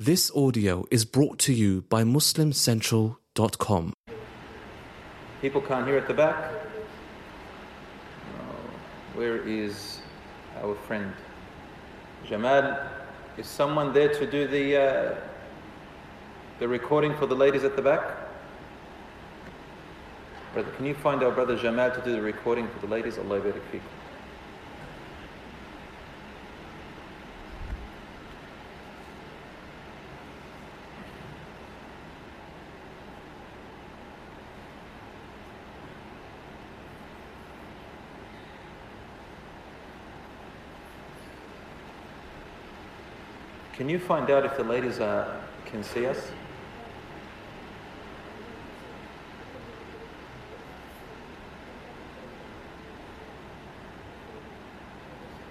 This audio is brought to you by MuslimCentral.com. People can't hear at the back. Oh, where is our friend? Jamal, is someone there to do the, uh, the recording for the ladies at the back? Brother, can you find our brother Jamal to do the recording for the ladies? Allah barik. Can you find out if the ladies uh, can see us?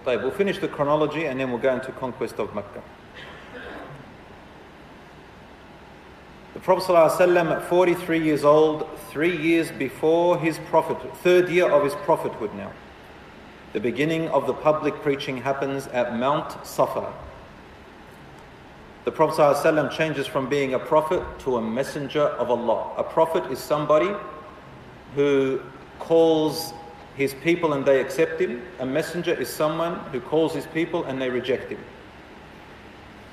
Right, we'll finish the chronology and then we'll go into conquest of Mecca. The Prophet ﷺ at 43 years old, three years before his prophet, third year of his prophethood now. The beginning of the public preaching happens at Mount Safa, the Prophet ﷺ changes from being a prophet to a messenger of Allah. A prophet is somebody who calls his people and they accept him. A messenger is someone who calls his people and they reject him.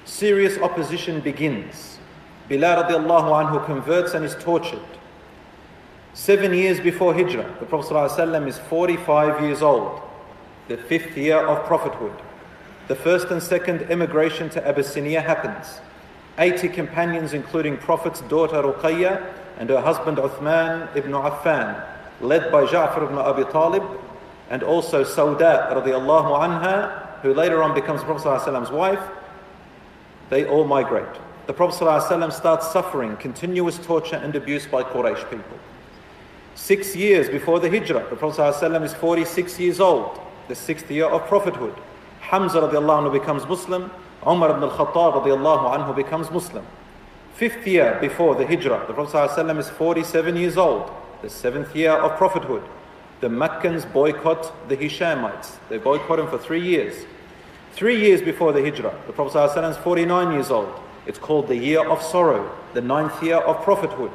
Serious opposition begins. Bilal radiallahu anhu converts and is tortured. Seven years before Hijrah, the Prophet ﷺ is 45 years old, the fifth year of prophethood. The first and second emigration to Abyssinia happens. 80 companions, including Prophet's daughter Ruqayya and her husband Uthman ibn Affan, led by Ja'far ibn Abi Talib, and also Sauda radiallahu anha, who later on becomes Prophet's wife, they all migrate. The Prophet ﷺ starts suffering continuous torture and abuse by Quraysh people. Six years before the Hijrah, the Prophet ﷺ is 46 years old, the sixth year of prophethood. Hamza radiallahu anhu becomes Muslim, Umar ibn al-Khattab radiallahu anhu becomes Muslim. Fifth year before the Hijrah, the Prophet ﷺ is 47 years old, the seventh year of prophethood. The Meccans boycott the Hashimites. They boycott him for three years. Three years before the Hijrah, the Prophet ﷺ is 49 years old. It's called the year of sorrow, the ninth year of prophethood.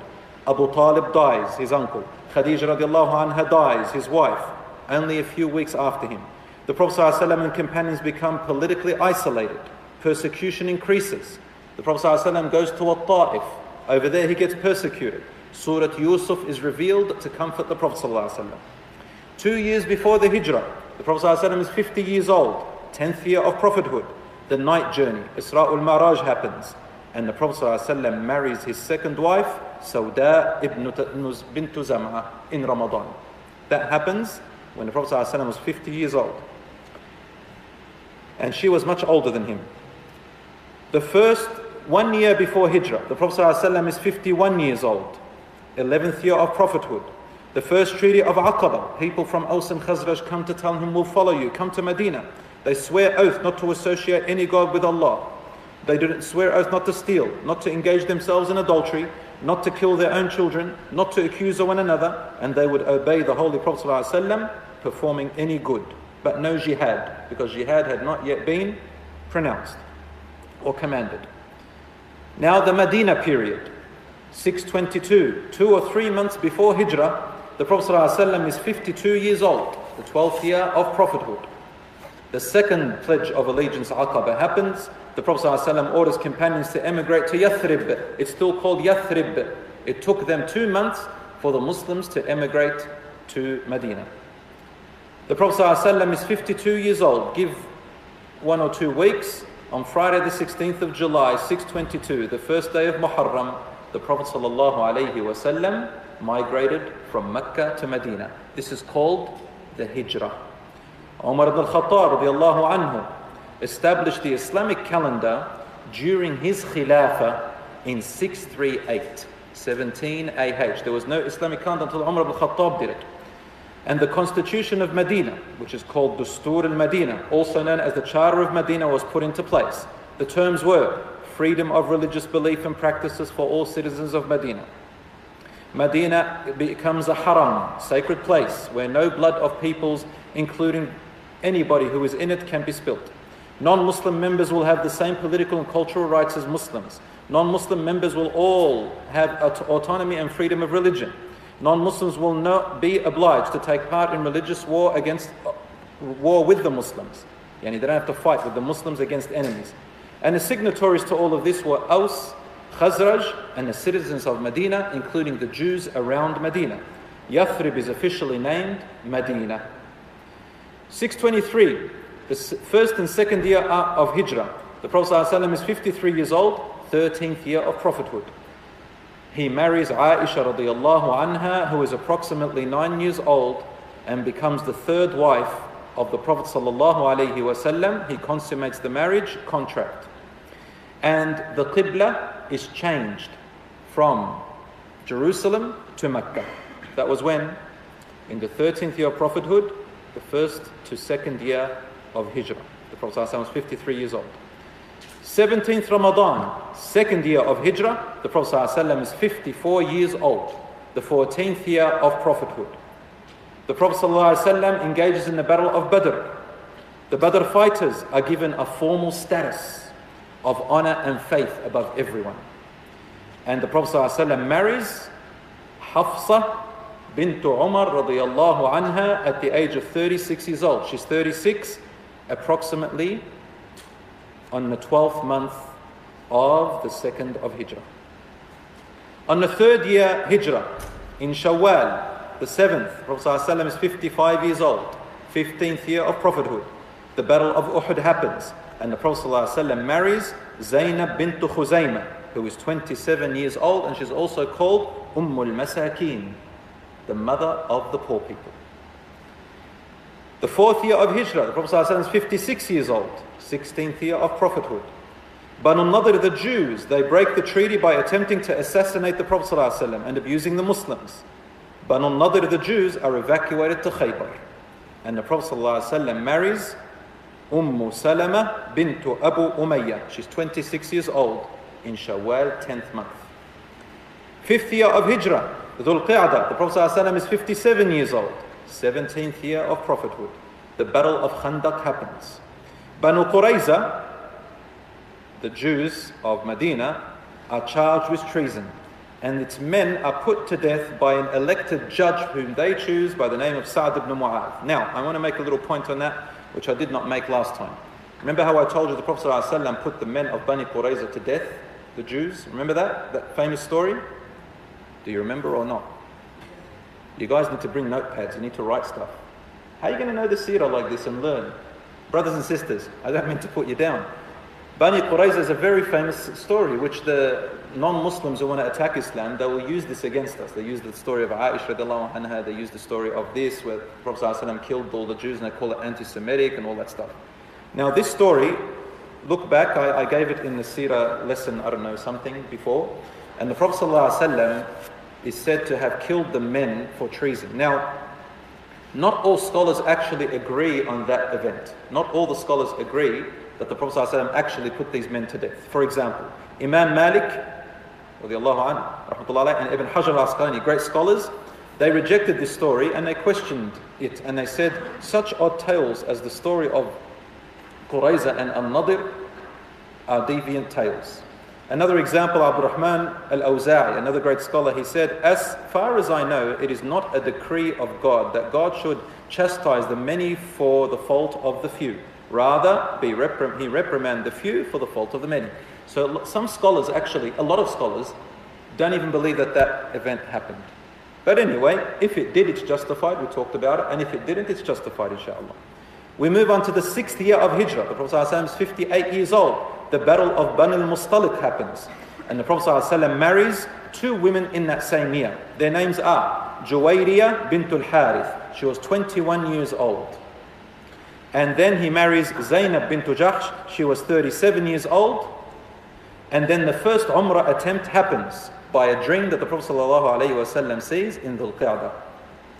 Abu Talib dies, his uncle. Khadija radiallahu anha dies, his wife, only a few weeks after him. The Prophet ﷺ and companions become politically isolated. Persecution increases. The Prophet ﷺ goes to a ta'if. Over there he gets persecuted. Surah Yusuf is revealed to comfort the Prophet ﷺ. Two years before the hijrah, the Prophet ﷺ is 50 years old, 10th year of prophethood. The night journey, Isra'ul Mi'raj happens. And the Prophet ﷺ marries his second wife, Sauda ibn bint Zam'a in Ramadan. That happens when the Prophet ﷺ was 50 years old and she was much older than him. The first one year before Hijrah, the Prophet ﷺ is 51 years old, 11th year of prophethood. The first treaty of Aqaba, people from Aus and Khazraj come to tell him, We'll follow you, come to Medina. They swear oath not to associate any God with Allah. They didn't swear oath not to steal, not to engage themselves in adultery, not to kill their own children, not to accuse one another, and they would obey the Holy Prophet ﷺ, performing any good but no jihad, because jihad had not yet been pronounced or commanded. Now, the Medina period, 622, two or three months before Hijrah, the Prophet ﷺ is 52 years old, the 12th year of prophethood. The second pledge of allegiance, Aqaba, happens. The Prophet ﷺ orders companions to emigrate to Yathrib. It's still called Yathrib. It took them two months for the Muslims to emigrate to Medina. The Prophet ﷺ is 52 years old. Give one or two weeks. On Friday, the 16th of July, 622, the first day of Muharram, the Prophet ﷺ migrated from Mecca to Medina. This is called the Hijrah. Umar ibn al-Khattab anhu established the Islamic calendar during his Khilafah in 638, 17 AH. There was no Islamic calendar until Umar ibn al-Khattab did it and the constitution of Medina, which is called Dustur al-Medina, also known as the Charter of Medina, was put into place. The terms were freedom of religious belief and practices for all citizens of Medina. Medina becomes a haram, sacred place, where no blood of peoples, including anybody who is in it, can be spilt. Non Muslim members will have the same political and cultural rights as Muslims. Non Muslim members will all have autonomy and freedom of religion. Non Muslims will not be obliged to take part in religious war against war with the Muslims. Yani they don't have to fight with the Muslims against enemies. And the signatories to all of this were Aus, Khazraj, and the citizens of Medina, including the Jews around Medina. Yathrib is officially named Medina. 623, the first and second year of Hijrah. The Prophet ﷺ is 53 years old, 13th year of prophethood. He marries Aisha radiallahu anha, who is approximately nine years old and becomes the third wife of the Prophet sallallahu alaihi wasallam. He consummates the marriage contract. And the Qibla is changed from Jerusalem to Mecca. That was when? In the 13th year of prophethood, the first to second year of Hijrah. The Prophet was 53 years old. 17th Ramadan, second year of Hijrah, the Prophet ﷺ is 54 years old, the 14th year of prophethood. The Prophet ﷺ engages in the battle of Badr. The Badr fighters are given a formal status of honor and faith above everyone. And the Prophet ﷺ marries Hafsa bint Umar radiallahu anha at the age of 36 years old. She's 36 approximately on the 12th month of the second of Hijrah. On the third year Hijrah, in Shawwal, the seventh, Prophet ﷺ is 55 years old, 15th year of prophethood. The battle of Uhud happens, and the Prophet marries Zainab bint Khuzaymah, who is 27 years old, and she's also called Ummul Masakin, the mother of the poor people. The fourth year of Hijrah, the Prophet ﷺ is 56 years old, 16th year of prophethood. Banu Nadir, the Jews, they break the treaty by attempting to assassinate the Prophet ﷺ and abusing the Muslims. Banu Nadir, the Jews, are evacuated to Khaybar. And the Prophet ﷺ marries Umm Salama bint Abu Umayyah. She's 26 years old in Shawwal, 10th month. Fifth year of Hijrah, Dhul Qi'dah, the Prophet ﷺ is 57 years old. 17th year of prophethood. The Battle of Khandaq happens. Banu Qurayza, the Jews of Medina, are charged with treason, and its men are put to death by an elected judge whom they choose by the name of Sa'd ibn Mu'adh. Now, I want to make a little point on that, which I did not make last time. Remember how I told you the Prophet ﷺ put the men of Bani Qurayza to death, the Jews? Remember that? That famous story? Do you remember or not? You guys need to bring notepads, you need to write stuff. How are you going to know the seerah like this and learn? Brothers and sisters, I don't mean to put you down. Bani Qurayza is a very famous story, which the non-Muslims who want to attack Islam, they will use this against us. They use the story of Aisha they use the story of this, where Prophet ﷺ killed all the Jews, and they call it anti-Semitic and all that stuff. Now this story, look back, I, I gave it in the seerah lesson, I don't know, something before, and the Prophet ﷺ is said to have killed the men for treason. Now, not all scholars actually agree on that event. Not all the scholars agree that the Prophet ﷺ actually put these men to death. For example, Imam Malik anhu, and Ibn Hajar al-Asqalani, great scholars, they rejected this story and they questioned it and they said such odd tales as the story of Qurayza and Al-Nadir are deviant tales. Another example, Abu Rahman al Awza'i, another great scholar, he said, As far as I know, it is not a decree of God that God should chastise the many for the fault of the few. Rather, be reprim- he reprimand the few for the fault of the many. So some scholars, actually, a lot of scholars, don't even believe that that event happened. But anyway, if it did, it's justified. We talked about it. And if it didn't, it's justified, inshallah. We move on to the sixth year of Hijrah. The Prophet ﷺ is 58 years old the battle of Bani al-Mustaliq happens. And the Prophet ﷺ marries two women in that same year. Their names are Juwayriya bint al-Harith. She was 21 years old. And then he marries Zainab bint Jahsh. She was 37 years old. And then the first Umrah attempt happens by a dream that the Prophet ﷺ sees in Dhul Qa'dah,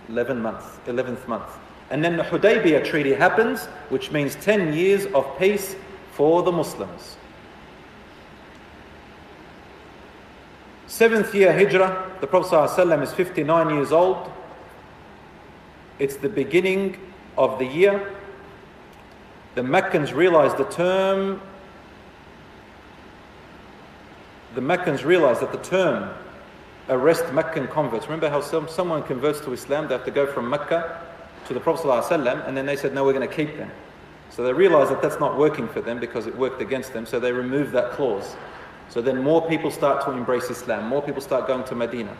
11 months, 11th month. And then the Hudaybiyah treaty happens, which means 10 years of peace for the Muslims. Seventh year Hijrah, the Prophet ﷺ is 59 years old. It's the beginning of the year. the Meccans realized the term, the Meccans realized that the term arrest Meccan converts. Remember how some, someone converts to Islam, they have to go from Mecca to the Prophet ﷺ, and then they said, no, we're going to keep them. So they realized that that's not working for them because it worked against them, so they removed that clause. So then more people start to embrace Islam, more people start going to Medina.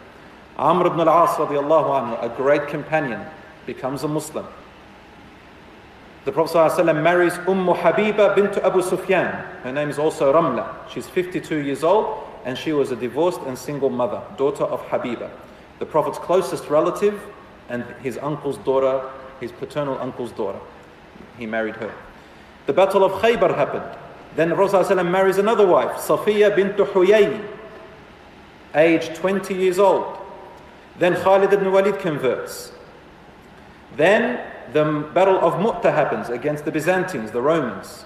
Amr ibn al-As radiallahu anhu, a great companion, becomes a Muslim. The Prophet ﷺ marries Umm Habiba bint Abu Sufyan. Her name is also Ramla. She's 52 years old and she was a divorced and single mother, daughter of Habiba. The Prophet's closest relative and his uncle's daughter, his paternal uncle's daughter. He married her. The Battle of Khaybar happened. Then the Prophet marries another wife, Safiya bint Huyay, aged 20 years old. Then Khalid ibn Walid converts. Then the Battle of Mu'tah happens against the Byzantines, the Romans.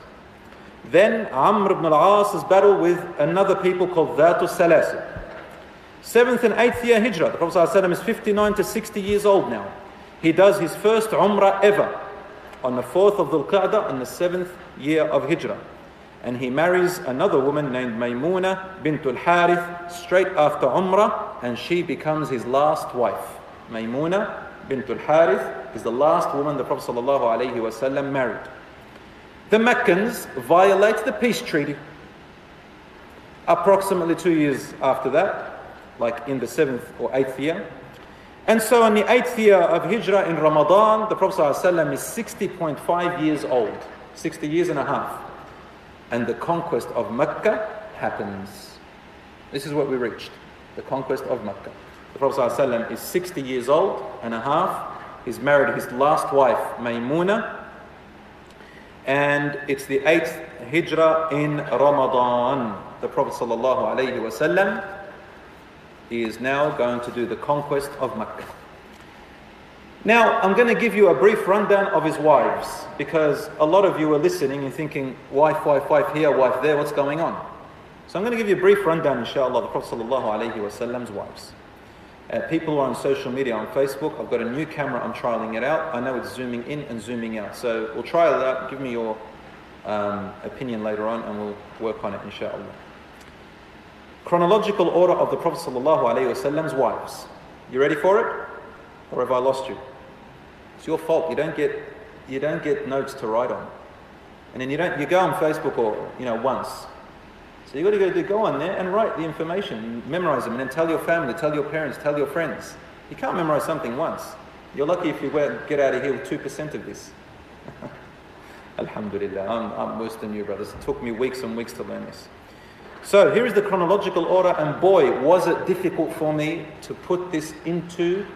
Then Amr ibn al-As's battle with another people called Dhatu Salasil. Seventh and eighth year Hijrah. The Prophet ﷺ is 59 to 60 years old now. He does his first Umrah ever on the 4th of Dhul Qa'dah in the seventh year of Hijrah. And he marries another woman named Maymuna bint al-Harith straight after Umrah and she becomes his last wife. Maymuna bint al-Harith is the last woman the Prophet ﷺ married. The Meccans violate the peace treaty. Approximately two years after that, like in the seventh or eighth year. And so in the eighth year of Hijrah in Ramadan, the Prophet ﷺ is 60.5 years old, 60 years and a half. And the conquest of Mecca happens. This is what we reached, the conquest of Mecca. The Prophet ﷺ is 60 years old and a half. He's married his last wife, Maymuna, and it's the eighth hijrah in Ramadan. The Prophet ﷺ is now going to do the conquest of Mecca. Now, I'm going to give you a brief rundown of his wives because a lot of you are listening and thinking, wife, wife, wife here, wife there, what's going on? So I'm going to give you a brief rundown, inshallah, the Prophet ﷺ's wives. Uh, people are on social media, on Facebook. I've got a new camera, I'm trialing it out. I know it's zooming in and zooming out. So we'll trial it out. Give me your um, opinion later on and we'll work on it, inshallah. Chronological order of the Prophet ﷺ's wives. You ready for it? Or have I lost you? It's your fault. You don't get, you don't get notes to write on. And then you don't, you go on Facebook or, you know, once. So you've got to go, go on there and write the information, memorize them, and then tell your family, tell your parents, tell your friends. You can't memorize something once. You're lucky if you get out of here with 2% of this. Alhamdulillah, I'm, I'm worse than you, brothers. It took me weeks and weeks to learn this. So here is the chronological order, and boy, was it difficult for me to put this into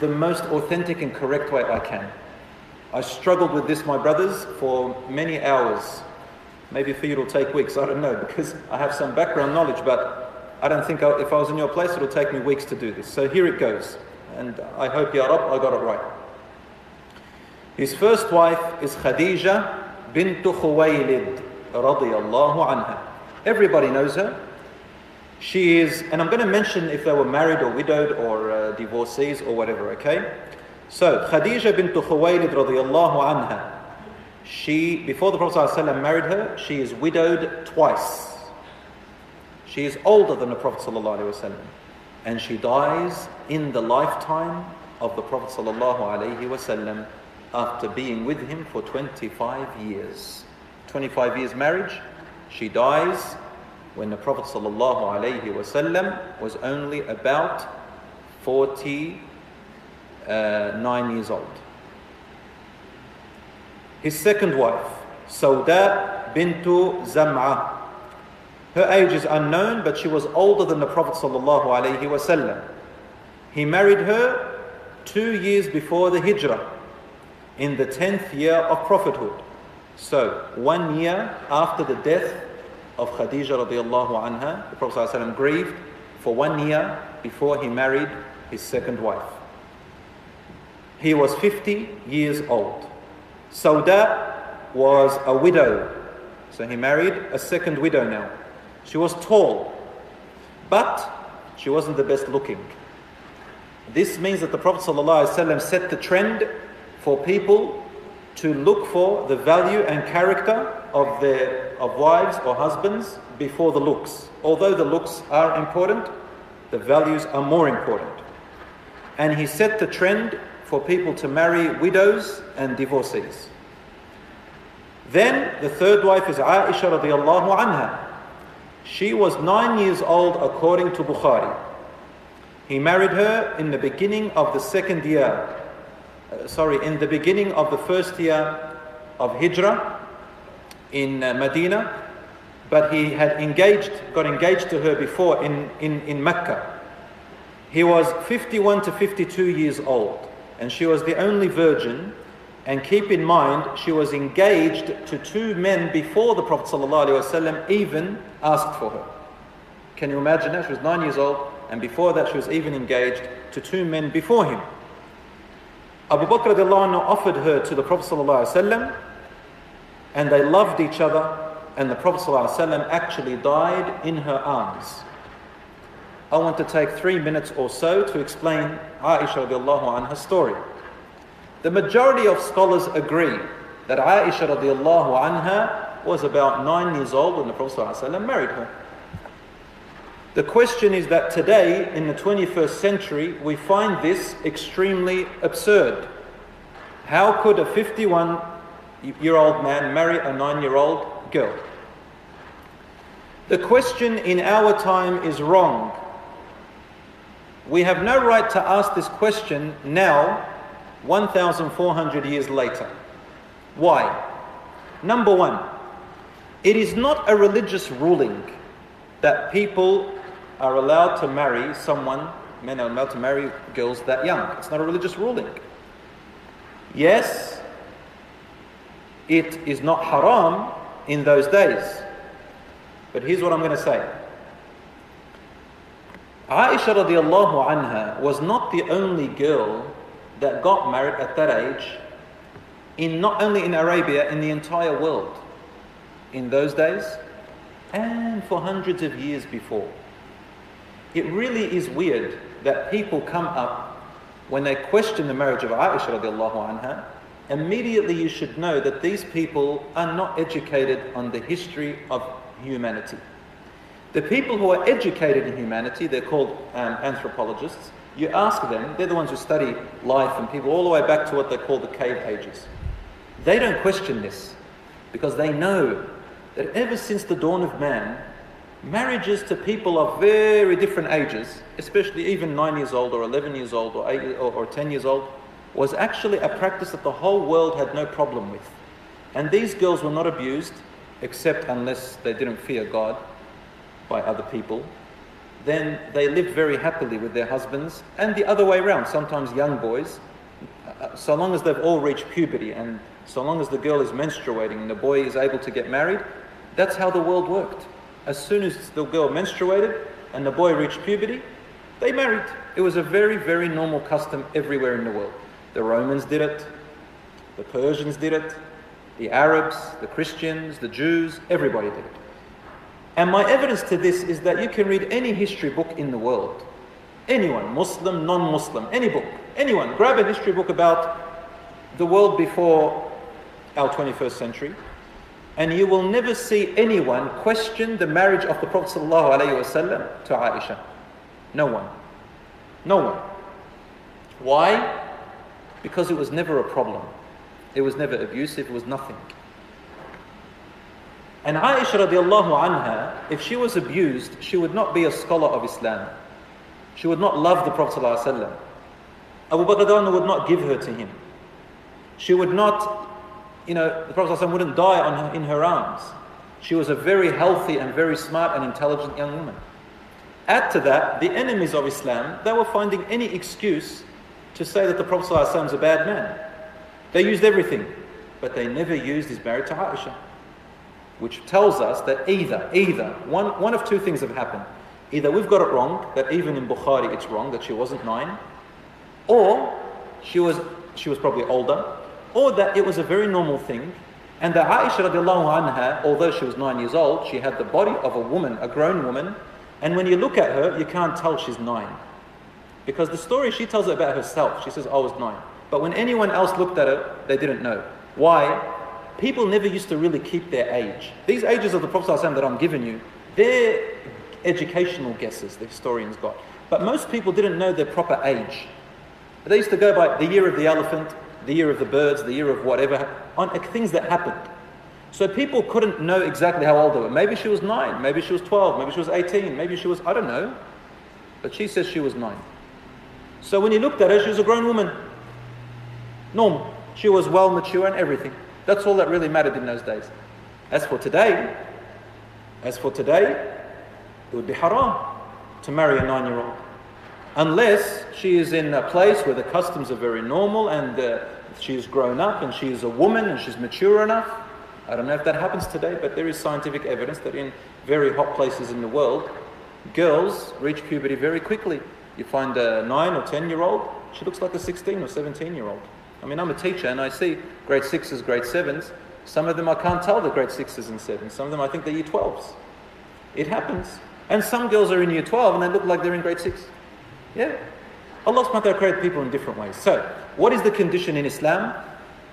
the most authentic and correct way I can. I struggled with this, my brothers, for many hours Maybe for you it'll take weeks, I don't know, because I have some background knowledge, but I don't think I, if I was in your place it'll take me weeks to do this. So here it goes. And I hope, Ya Rab, I got it right. His first wife is Khadija bint Khuwaylid radiyallahu anha. Everybody knows her. She is, and I'm going to mention if they were married or widowed or uh, divorcees or whatever, okay? So, Khadija bint Khuwaylid radiyallahu anha she, before the Prophet ﷺ married her, she is widowed twice. She is older than the Prophet ﷺ, and she dies in the lifetime of the Prophet ﷺ after being with him for 25 years. 25 years marriage, she dies when the Prophet ﷺ was only about 49 uh, years old. His second wife, Sauda bintu Zam'a. Her age is unknown, but she was older than the Prophet ﷺ. He married her two years before the Hijrah, in the tenth year of prophethood. So, one year after the death of Khadija radiallahu anha, the Prophet ﷺ grieved for one year before he married his second wife. He was 50 years old. Sauda was a widow. So he married a second widow now. She was tall, but she wasn't the best looking. This means that the Prophet ﷺ set the trend for people to look for the value and character of their of wives or husbands before the looks. Although the looks are important, the values are more important. And he set the trend for people to marry widows and divorcees. Then the third wife is Aisha radiallahu anha. She was nine years old according to Bukhari. He married her in the beginning of the second year, sorry, in the beginning of the first year of Hijrah in uh, Medina, but he had engaged, got engaged to her before in, in, in Mecca. He was 51 to 52 years old, and she was the only virgin. And keep in mind, she was engaged to two men before the Prophet ﷺ even asked for her. Can you imagine that? She was nine years old, and before that, she was even engaged to two men before him. Abu Bakr offered her to the Prophet ﷺ, and they loved each other, and the Prophet ﷺ actually died in her arms. I want to take three minutes or so to explain Aisha radiallahu anha's story. The majority of scholars agree that Aisha radiallahu anha was about nine years old when the Prophet ﷺ married her. The question is that today, in the 21st century, we find this extremely absurd. How could a 51 year old man marry a nine year old girl? The question in our time is wrong. We have no right to ask this question now, 1,400 years later. Why? Number one, it is not a religious ruling that people are allowed to marry someone, men are allowed to marry girls that young. It's not a religious ruling. Yes, it is not haram in those days. But here's what I'm going to say. Aisha radiallahu anha was not the only girl that got married at that age in not only in Arabia, in the entire world. In those days and for hundreds of years before. It really is weird that people come up when they question the marriage of Aisha radiallahu anha. Immediately you should know that these people are not educated on the history of humanity. The people who are educated in humanity, they're called um, anthropologists. You ask them, they're the ones who study life and people all the way back to what they call the cave ages. They don't question this because they know that ever since the dawn of man, marriages to people of very different ages, especially even 9 years old or 11 years old or, eight, or, or 10 years old, was actually a practice that the whole world had no problem with. And these girls were not abused, except unless they didn't fear God by other people. Then they lived very happily with their husbands, and the other way around. Sometimes young boys, uh, so long as they've all reached puberty and so long as the girl is menstruating and the boy is able to get married, that's how the world worked. As soon as the girl menstruated and the boy reached puberty, they married. It was a very, very normal custom everywhere in the world. The Romans did it, the Persians did it, the Arabs, the Christians, the Jews, everybody did it. And my evidence to this is that you can read any history book in the world. Anyone, Muslim, non Muslim, any book, anyone, grab a history book about the world before our 21st century, and you will never see anyone question the marriage of the Prophet ﷺ to Aisha. No one. No one. Why? Because it was never a problem. It was never abusive, it was nothing. And Aisha radiallahu anha, if she was abused, she would not be a scholar of Islam. She would not love the Prophet ﷺ. Abu Bakr would not give her to him. She would not you know, the Prophet ﷺ wouldn't die on in her arms. She was a very healthy and very smart and intelligent young woman. Add to that, the enemies of Islam, they were finding any excuse to say that the Prophet ﷺ is a bad man. They used everything, but they never used his marriage to Aisha. Which tells us that either, either, one, one of two things have happened. Either we've got it wrong, that even in Bukhari it's wrong, that she wasn't nine, or she was, she was probably older, or that it was a very normal thing, and that Aisha radiallahu anha, although she was nine years old, she had the body of a woman, a grown woman, and when you look at her, you can't tell she's nine. Because the story she tells about herself, she says, I was nine. But when anyone else looked at her, they didn't know. Why? People never used to really keep their age. These ages of the Prophet ﷺ that I'm giving you, they're educational guesses the historians got. But most people didn't know their proper age. They used to go by the year of the elephant, the year of the birds, the year of whatever, on things that happened. So people couldn't know exactly how old they were. Maybe she was nine, maybe she was 12, maybe she was 18, maybe she was, I don't know. But she says she was nine. So when he looked at her, she was a grown woman. Normal. She was well mature and everything. That's all that really mattered in those days. As for today, as for today, it would be haram to marry a nine year old. Unless she is in a place where the customs are very normal and uh, she is grown up and she is a woman and she's mature enough. I don't know if that happens today, but there is scientific evidence that in very hot places in the world, girls reach puberty very quickly. You find a 9 or 10 year old, she looks like a 16 or 17 year old. I mean, I'm a teacher and I see grade 6s, grade 7s. Some of them I can't tell the grade 6s and 7s. Some of them I think they're year 12s. It happens. And some girls are in year 12 and they look like they're in grade 6. Yeah. Allah subhanahu wa ta'ala created people in different ways. So, what is the condition in Islam?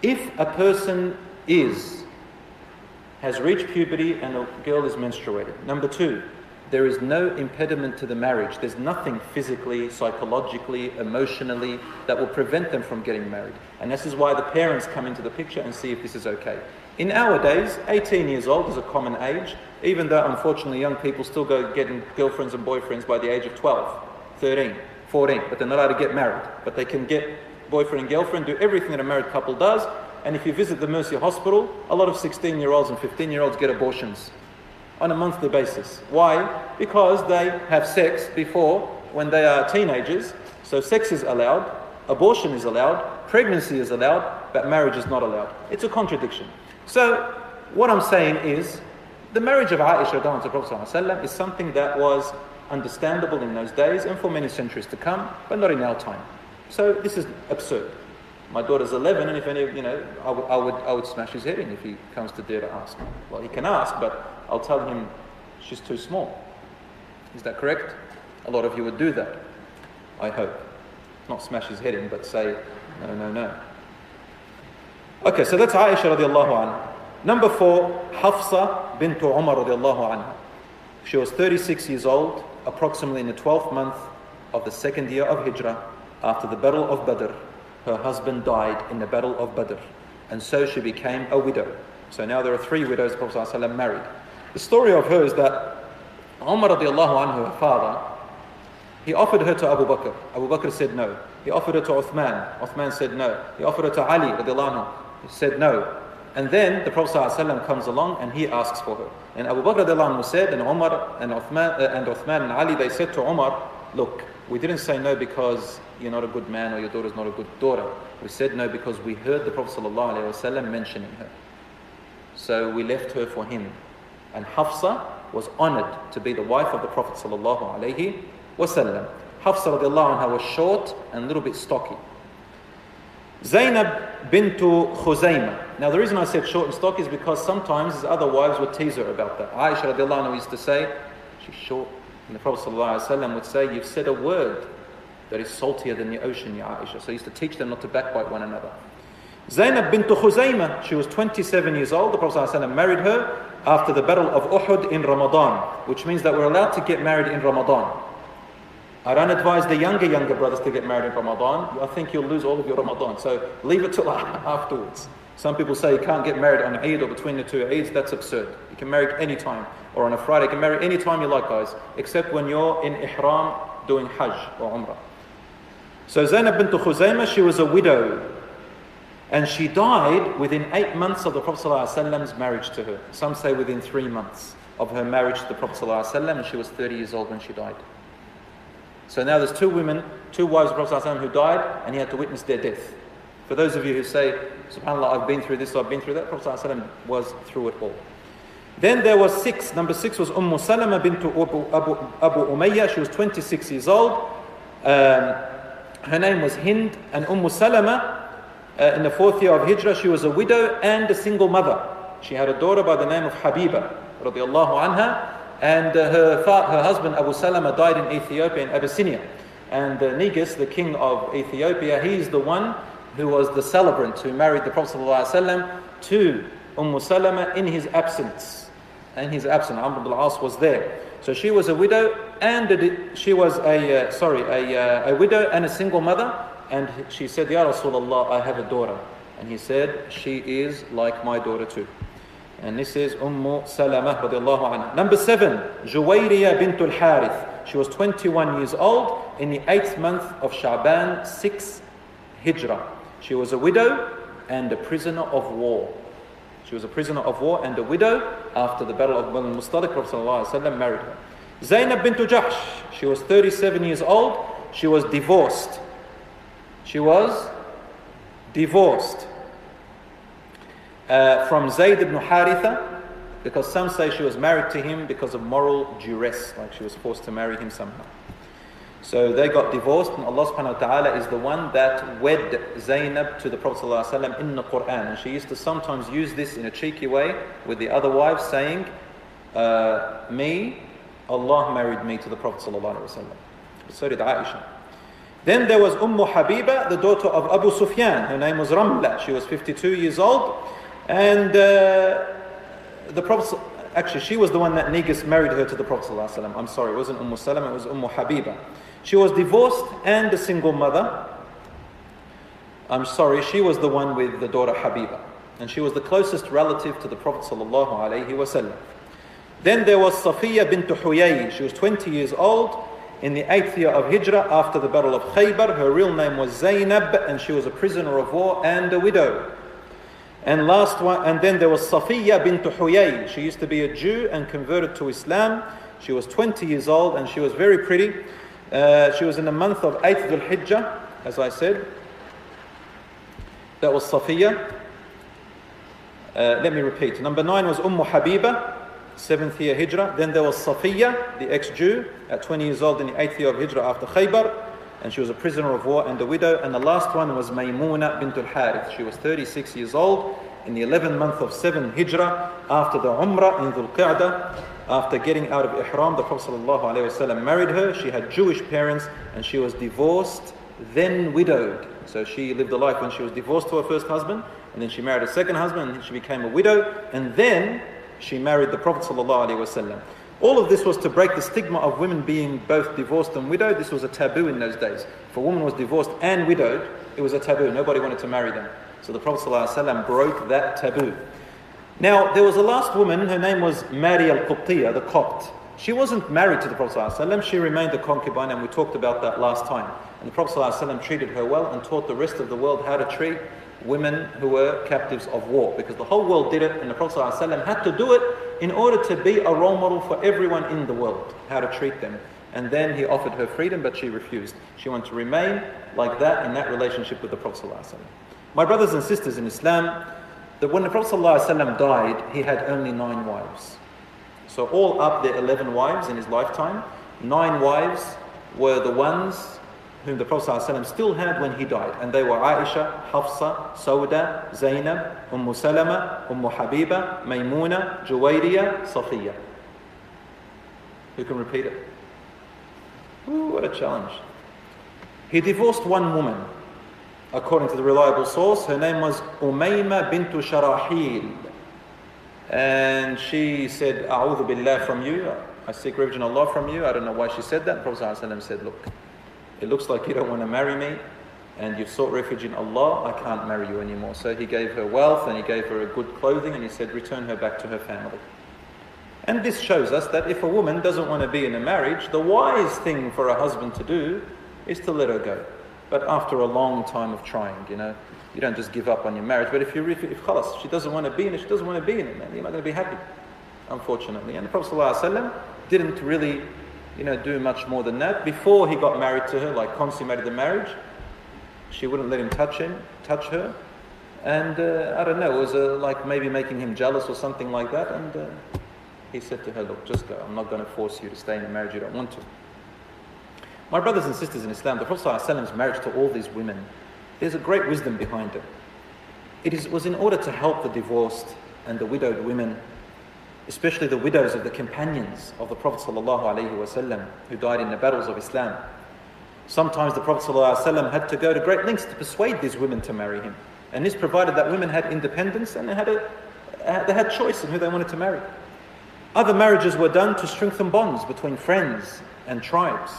If a person is, has reached puberty and a girl is menstruated. Number two, there is no impediment to the marriage. There's nothing physically, psychologically, emotionally that will prevent them from getting married. And this is why the parents come into the picture and see if this is okay. In our days, 18 years old is a common age, even though unfortunately young people still go getting girlfriends and boyfriends by the age of 12, 13, 14, but they're not allowed to get married. But they can get boyfriend and girlfriend, do everything that a married couple does. And if you visit the Mercy Hospital, a lot of 16 year olds and 15 year olds get abortions on a monthly basis. Why? Because they have sex before when they are teenagers. So sex is allowed, abortion is allowed, pregnancy is allowed, but marriage is not allowed. It's a contradiction. So what I'm saying is the marriage of Aisha to Prophet is something that was understandable in those days and for many centuries to come, but not in our time. So this is absurd. My daughter's 11, and if any, you know, I, w- I would, I would smash his head in if he comes to dare to ask. Well, he can ask, but I'll tell him she's too small. Is that correct? A lot of you would do that. I hope. Not smash his head in, but say, no, no, no. Okay, so that's Aisha radiallahu anha. Number four, Hafsa bint Umar radiallahu anha. She was 36 years old, approximately in the 12th month of the second year of Hijrah, after the Battle of Badr. Her husband died in the Battle of Badr, and so she became a widow. So now there are three widows Prophet ﷺ married. The story of her is that Umar radiallahu anhu, her father, he offered her to Abu Bakr. Abu Bakr said no. He offered her to Uthman. Uthman said no. He offered her to Ali anhu. He said no. And then the Prophet ﷺ comes along and he asks for her. And Abu Bakr anhu said, and Umar and Uthman, uh, and Uthman and Ali, they said to Umar, look, we didn't say no because you're not a good man or your daughter's not a good daughter. We said no because we heard the Prophet ﷺ mentioning her. So we left her for him. And Hafsa was honored to be the wife of the Prophet ﷺ. Hafsa anha was short and a little bit stocky. Zainab bintu Khuzayma. now the reason I said short and stocky is because sometimes his other wives would tease her about that. Aisha radiallahu used to say, she's short. And the Prophet would say, you've said a word that is saltier than the ocean, Ya Aisha. So he used to teach them not to backbite one another. Zainab bint Khuzayma, she was 27 years old. The Prophet married her after the battle of Uhud in Ramadan, which means that we're allowed to get married in Ramadan. I don't advise the younger, younger brothers to get married in Ramadan. I think you'll lose all of your Ramadan. So leave it till afterwards. Some people say you can't get married on Eid or between the two Eids. That's absurd. You can marry any time. Or on a Friday, you can marry any time you like, guys. Except when you're in Ihram doing Hajj or Umrah. So Zainab bint Khuzaymah, she was a widow. And she died within eight months of the Prophet ﷺ's marriage to her. Some say within three months of her marriage to the Prophet ﷺ, and she was 30 years old when she died. So now there's two women, two wives of the Prophet ﷺ who died, and he had to witness their death. For those of you who say, SubhanAllah, I've been through this, I've been through that, Prophet ﷺ was through it all. Then there was six. Number six was Umm Salama bint Abu, Abu, Abu Umayyah. She was 26 years old. Um, her name was Hind, and Umm Salama uh, in the fourth year of Hijrah, she was a widow and a single mother. She had a daughter by the name of Habiba, radiallahu anha, and uh, her, her husband Abu Salama died in Ethiopia, in Abyssinia. And uh, Negus, the king of Ethiopia, he's the one who was the celebrant who married the Prophet ﷺ to Umm Salama in his absence. In his absence, Amr ibn al-As was there. So she was a widow and a, she was a, uh, sorry, a, uh, a widow and a single mother. And she said, Ya Rasulullah, I have a daughter. And he said, she is like my daughter too. And this is Umm Salamah radiallahu anha. Number seven, Juwayriya bint al-Harith. She was 21 years old in the eighth month of Sha'ban, 6 Hijrah. She was a widow and a prisoner of war. She was a prisoner of war and a widow after the battle of Banu Mustalik. Prophet married her. Zainab bint Jahsh. She was 37 years old. She was divorced. She was divorced uh, from Zayd ibn Haritha because some say she was married to him because of moral duress, like she was forced to marry him somehow. So they got divorced, and Allah subhanahu wa ta'ala is the one that wed Zainab to the Prophet ﷺ in the Quran. And she used to sometimes use this in a cheeky way with the other wives, saying, uh, Me, Allah married me to the Prophet. ﷺ. So did Aisha. Then there was Umm Habiba, the daughter of Abu Sufyan. Her name was Ramla. She was 52 years old. And uh, the Prophet, actually, she was the one that Negus married her to the Prophet. ﷺ. I'm sorry, it wasn't Umm Salama, it was Umm Habiba. She was divorced and a single mother. I'm sorry, she was the one with the daughter Habiba. And she was the closest relative to the Prophet ﷺ. Then there was Safiya bint Huyay. She was 20 years old in the eighth year of Hijrah after the Battle of Khaybar. Her real name was Zainab and she was a prisoner of war and a widow. And last one, and then there was Safiya bint Huyay. She used to be a Jew and converted to Islam. She was 20 years old and she was very pretty. Uh, she was in the month of 8th Dhul Hijjah, as I said. That was Safiya. Uh, let me repeat. Number nine was Umm Habiba, seventh year Hijrah. Then there was Safiya, the ex-Jew, at 20 years old in the eighth year of Hijrah after Khaybar. And she was a prisoner of war and a widow. And the last one was Maymuna bint al-Harith. She was 36 years old in the 11th month of 7 Hijrah after the Umrah in Dhul Qa'dah after getting out of Ihram, the Prophet ﷺ married her. She had Jewish parents and she was divorced, then widowed. So she lived a life when she was divorced to her first husband, and then she married a second husband, and she became a widow, and then she married the Prophet ﷺ. All of this was to break the stigma of women being both divorced and widowed. This was a taboo in those days. If a woman was divorced and widowed, it was a taboo. Nobody wanted to marry them. So the Prophet ﷺ broke that taboo. Now, there was a last woman, her name was Mary al Qubtiyya, the Copt. She wasn't married to the Prophet ﷺ, she remained a concubine, and we talked about that last time. And the Prophet ﷺ treated her well and taught the rest of the world how to treat women who were captives of war. Because the whole world did it, and the Prophet ﷺ had to do it in order to be a role model for everyone in the world, how to treat them. And then he offered her freedom, but she refused. She wanted to remain like that in that relationship with the Prophet. ﷺ. My brothers and sisters in Islam, that when the Prophet ﷺ died, he had only nine wives. So all up there, 11 wives in his lifetime. Nine wives were the ones whom the Prophet ﷺ still had when he died. And they were Aisha, Hafsa, Sauda, Zainab, Umm Salama, Umm Habiba, Maymuna, Juwayriya, Safiya. Who can repeat it? Ooh, what a challenge. He divorced one woman according to the reliable source, her name was Umayma bint Sharahil. And she said, A'udhu billah from you. I seek refuge in Allah from you. I don't know why she said that. Prophet said, Look, it looks like you don't want to marry me and you've sought refuge in Allah. I can't marry you anymore. So he gave her wealth and he gave her a good clothing and he said, Return her back to her family. And this shows us that if a woman doesn't want to be in a marriage, the wise thing for a husband to do is to let her go but after a long time of trying, you know. You don't just give up on your marriage. But if you if, if khalas, she doesn't want to be in it, she doesn't want to be in it, man, you're not going to be happy, unfortunately. And the Prophet ﷺ didn't really, you know, do much more than that. Before he got married to her, like consummated the marriage, she wouldn't let him touch him, touch her. And uh, I don't know, it was uh, like maybe making him jealous or something like that. And uh, he said to her, look, just go. I'm not going to force you to stay in a marriage you don't want to. My brothers and sisters in Islam, the Prophet's marriage to all these women, there's a great wisdom behind it. It is, was in order to help the divorced and the widowed women, especially the widows of the companions of the Prophet ﷺ who died in the battles of Islam. Sometimes the Prophet ﷺ had to go to great lengths to persuade these women to marry him. And this provided that women had independence and they had, a, uh, they had choice in who they wanted to marry. Other marriages were done to strengthen bonds between friends and tribes.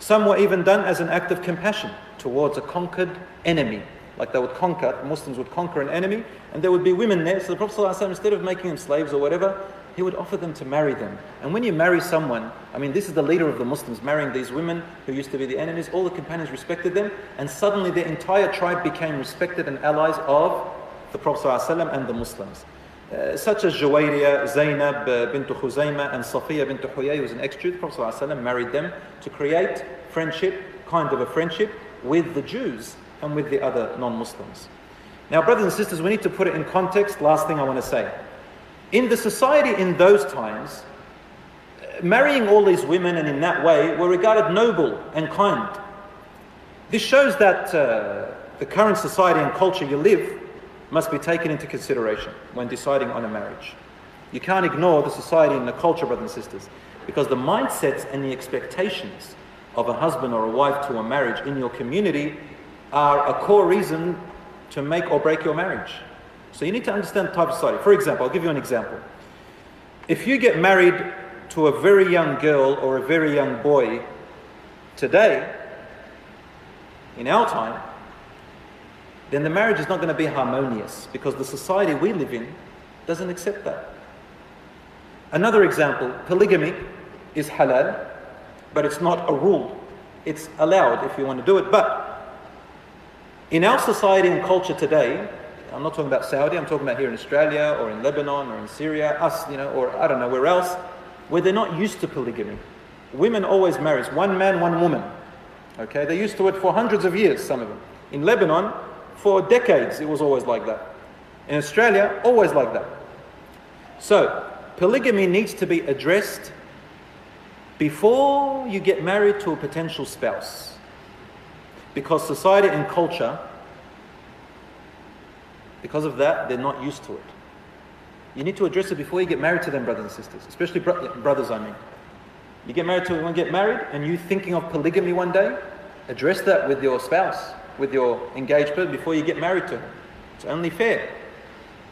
Some were even done as an act of compassion towards a conquered enemy. Like they would conquer, Muslims would conquer an enemy, and there would be women there. So the Prophet ﷺ, instead of making them slaves or whatever, he would offer them to marry them. And when you marry someone, I mean, this is the leader of the Muslims marrying these women who used to be the enemies, all the companions respected them, and suddenly their entire tribe became respected and allies of the Prophet ﷺ and the Muslims. Uh, such as Juwayriya, Zainab uh, bint Khuzayma, and Safiya bint Huyay, who was an ex-Jew, the Prophet ﷺ married them to create friendship, kind of a friendship, with the Jews and with the other non-Muslims. Now, brothers and sisters, we need to put it in context. Last thing I want to say. In the society in those times, marrying all these women and in that way were regarded noble and kind. This shows that uh, the current society and culture you live must be taken into consideration when deciding on a marriage. You can't ignore the society and the culture, brothers and sisters, because the mindsets and the expectations of a husband or a wife to a marriage in your community are a core reason to make or break your marriage. So you need to understand the type of society. For example, I'll give you an example. If you get married to a very young girl or a very young boy today, in our time, then the marriage is not going to be harmonious because the society we live in doesn't accept that. Another example polygamy is halal, but it's not a rule. It's allowed if you want to do it. But in our society and culture today, I'm not talking about Saudi, I'm talking about here in Australia or in Lebanon or in Syria, us, you know, or I don't know where else, where they're not used to polygamy. Women always marry one man, one woman. Okay, they're used to it for hundreds of years, some of them. In Lebanon, for decades, it was always like that. In Australia, always like that. So, polygamy needs to be addressed before you get married to a potential spouse. Because society and culture, because of that, they're not used to it. You need to address it before you get married to them, brothers and sisters, especially bro- brothers, I mean. You get married to one, get married, and you thinking of polygamy one day, address that with your spouse with your engaged person before you get married to her. It's only fair.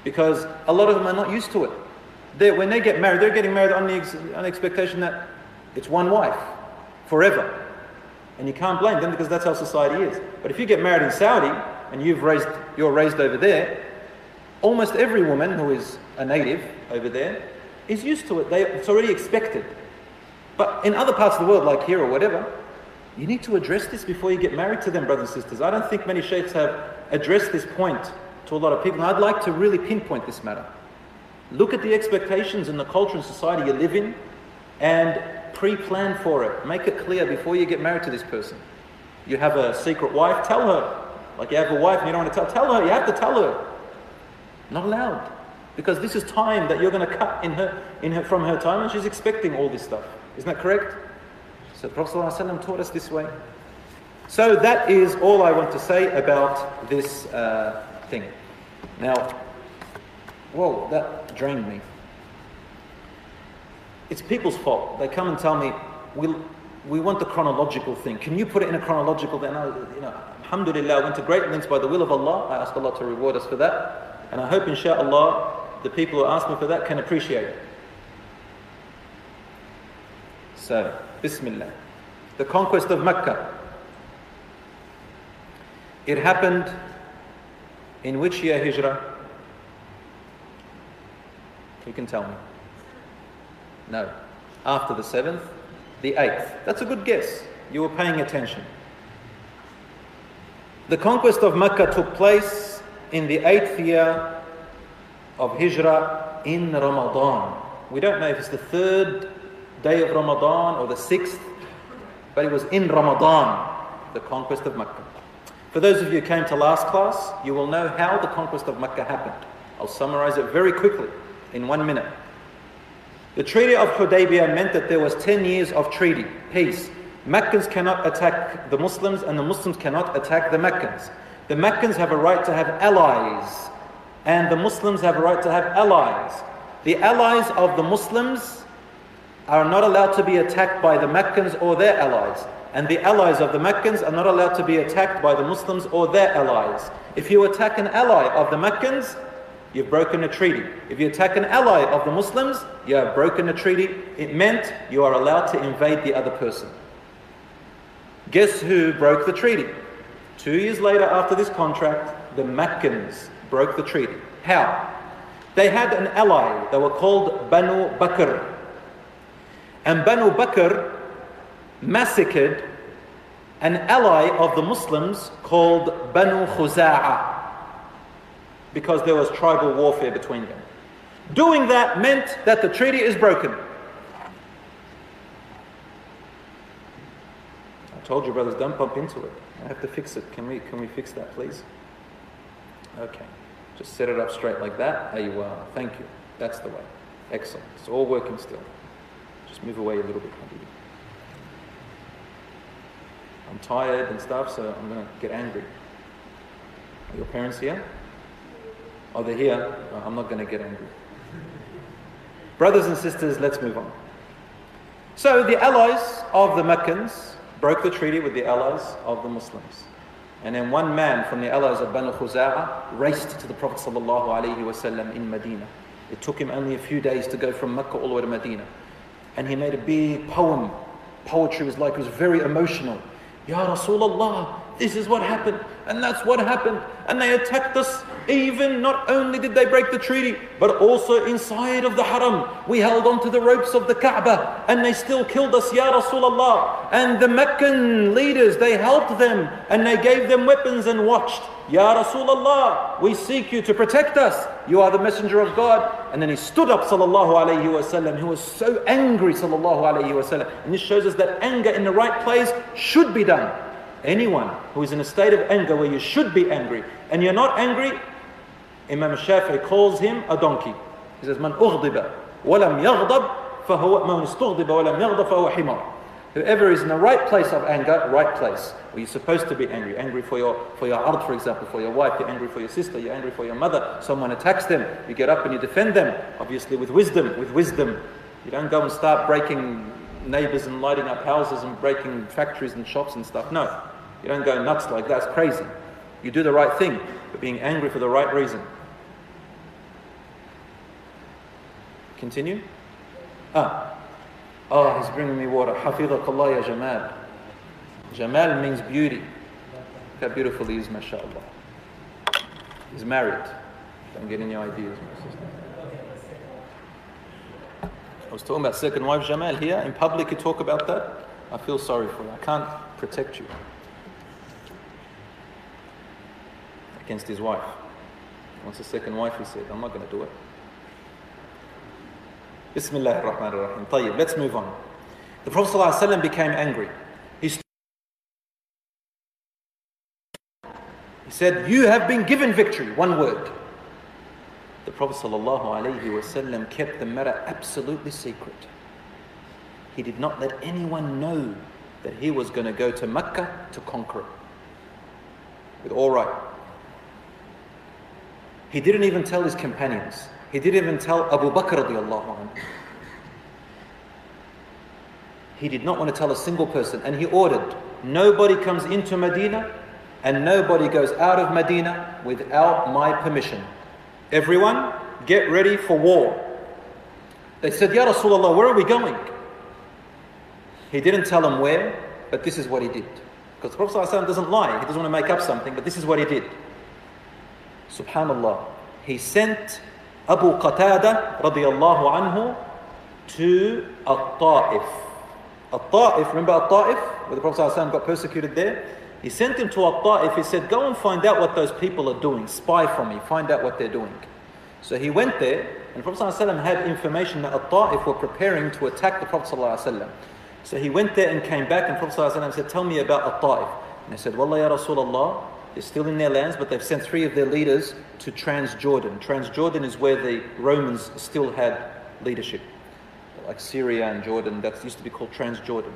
Because a lot of them are not used to it. They're, when they get married, they're getting married on the, ex, on the expectation that it's one wife forever. And you can't blame them because that's how society is. But if you get married in Saudi and you've raised, you're raised over there, almost every woman who is a native over there is used to it. They, it's already expected. But in other parts of the world, like here or whatever, you need to address this before you get married to them, brothers and sisters. I don't think many sheikhs have addressed this point to a lot of people. And I'd like to really pinpoint this matter. Look at the expectations in the culture and society you live in and pre plan for it. Make it clear before you get married to this person. You have a secret wife, tell her. Like you have a wife and you don't want to tell, tell her, you have to tell her. Not allowed. Because this is time that you're going to cut in her, in her, from her time and she's expecting all this stuff. Isn't that correct? So the Prophet ﷺ taught us this way. So that is all I want to say about this uh, thing. Now, whoa, that drained me. It's people's fault. They come and tell me, we, we want the chronological thing. Can you put it in a chronological thing? you know, alhamdulillah, I went to great lengths by the will of Allah. I ask Allah to reward us for that. And I hope, inshallah, the people who ask me for that can appreciate it. So, Bismillah. The conquest of Mecca. It happened in which year Hijrah? You can tell me. No. After the seventh, the eighth. That's a good guess. You were paying attention. The conquest of Mecca took place in the eighth year of Hijrah in Ramadan. We don't know if it's the third day of Ramadan or the sixth, but it was in Ramadan, the conquest of Mecca. For those of you who came to last class, you will know how the conquest of Mecca happened. I'll summarize it very quickly in one minute. The Treaty of Hudaybiyah meant that there was 10 years of treaty, peace. Meccans cannot attack the Muslims and the Muslims cannot attack the Meccans. The Meccans have a right to have allies and the Muslims have a right to have allies. The allies of the Muslims are not allowed to be attacked by the Meccans or their allies. And the allies of the Meccans are not allowed to be attacked by the Muslims or their allies. If you attack an ally of the Meccans, you've broken a treaty. If you attack an ally of the Muslims, you have broken a treaty. It meant you are allowed to invade the other person. Guess who broke the treaty? Two years later, after this contract, the Meccans broke the treaty. How? They had an ally. They were called Banu Bakr. And Banu Bakr massacred an ally of the Muslims called Banu Khuza'a because there was tribal warfare between them. Doing that meant that the treaty is broken. I told you, brothers, don't bump into it. I have to fix it. Can we, can we fix that, please? Okay. Just set it up straight like that. There you are. Thank you. That's the way. Excellent. It's all working still. Just move away a little bit, I'm tired and stuff, so I'm going to get angry. Are your parents here? Oh, they're here. Oh, I'm not going to get angry. Brothers and sisters, let's move on. So the allies of the Meccans broke the treaty with the allies of the Muslims. And then one man from the allies of Banu Khuza'a raced to the Prophet ﷺ in Medina. It took him only a few days to go from Mecca all the way to Medina. And he made a big poem. Poetry was like, it was very emotional. Ya Rasulullah, this is what happened, and that's what happened. And they attacked us. Even not only did they break the treaty, but also inside of the haram. We held on to the ropes of the Kaaba, and they still killed us, Ya Rasulullah. And the Meccan leaders, they helped them, and they gave them weapons and watched. Ya Rasulullah, we seek you to protect us. You are the messenger of God. And then he stood up, sallallahu alayhi wasallam. He was so angry, sallallahu alayhi wasallam. And this shows us that anger in the right place should be done. Anyone who is in a state of anger where you should be angry and you're not angry, Imam Shafi calls him a donkey. He says, Man ughdiba walam yaghdab fahuwa man istughdiba walam yaghdab fahuwa himar. Whoever is in the right place of anger, right place, where you're supposed to be angry, angry for your for your ard, for example, for your wife, you're angry for your sister, you're angry for your mother, someone attacks them, you get up and you defend them, obviously with wisdom, with wisdom. You don't go and start breaking neighbors and lighting up houses and breaking factories and shops and stuff. No. You don't go nuts like that. That's crazy. You do the right thing, but being angry for the right reason. Continue. Ah. Oh, he's bringing me water. Hafidhakallah ya Jamal. Jamal means beauty. Look how beautiful he is, mashallah. He's married. Don't get any ideas, my sister. I was talking about second wife Jamal here. In public, you talk about that. I feel sorry for you. I can't protect you against his wife. Wants a second wife, he said. I'm not going to do it. Bismillah ar-Rahman ar-Rahim. Tayyib, let's move on. The Prophet ﷺ became angry. He, he said, You have been given victory. One word. The Prophet ﷺ kept the matter absolutely secret. He did not let anyone know that he was going to go to Mecca to conquer it. With all right. He didn't even tell his companions. He didn't even tell Abu Bakr radiallahu anhu. He did not want to tell a single person and he ordered nobody comes into Medina and nobody goes out of Medina without my permission. Everyone, get ready for war. They said, Ya Rasulullah, where are we going? He didn't tell them where, but this is what he did. Because the Prophet ﷺ doesn't lie, he doesn't want to make up something, but this is what he did. Subhanallah. He sent Abu Qatada radiallahu anhu to At-Ta'if. At-Ta'if, remember At-Ta'if, where the Prophet ﷺ got persecuted there? He sent him to At-Ta'if. He said, Go and find out what those people are doing. Spy for me. Find out what they're doing. So he went there, and the Prophet ﷺ had information that At-Ta'if were preparing to attack the Prophet ﷺ. So he went there and came back, and the Prophet ﷺ said, Tell me about At-Ta'if. And they said, Wallah ya Rasulullah, they're still in their lands, but they've sent three of their leaders to Transjordan. Transjordan is where the Romans still had leadership, like Syria and Jordan. That used to be called Transjordan.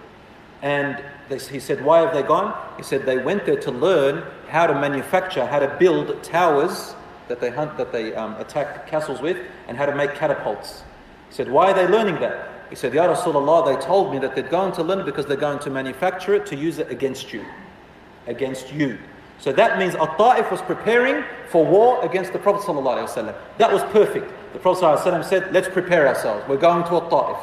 And they, he said, Why have they gone? He said, They went there to learn how to manufacture, how to build towers that they hunt, that they um, attack castles with, and how to make catapults. He said, Why are they learning that? He said, Ya Rasulullah, they told me that they're going to learn it because they're going to manufacture it to use it against you. Against you. So that means At-Ta'if was preparing for war against the Prophet ﷺ. That was perfect. The Prophet ﷺ said, let's prepare ourselves. We're going to At-Ta'if.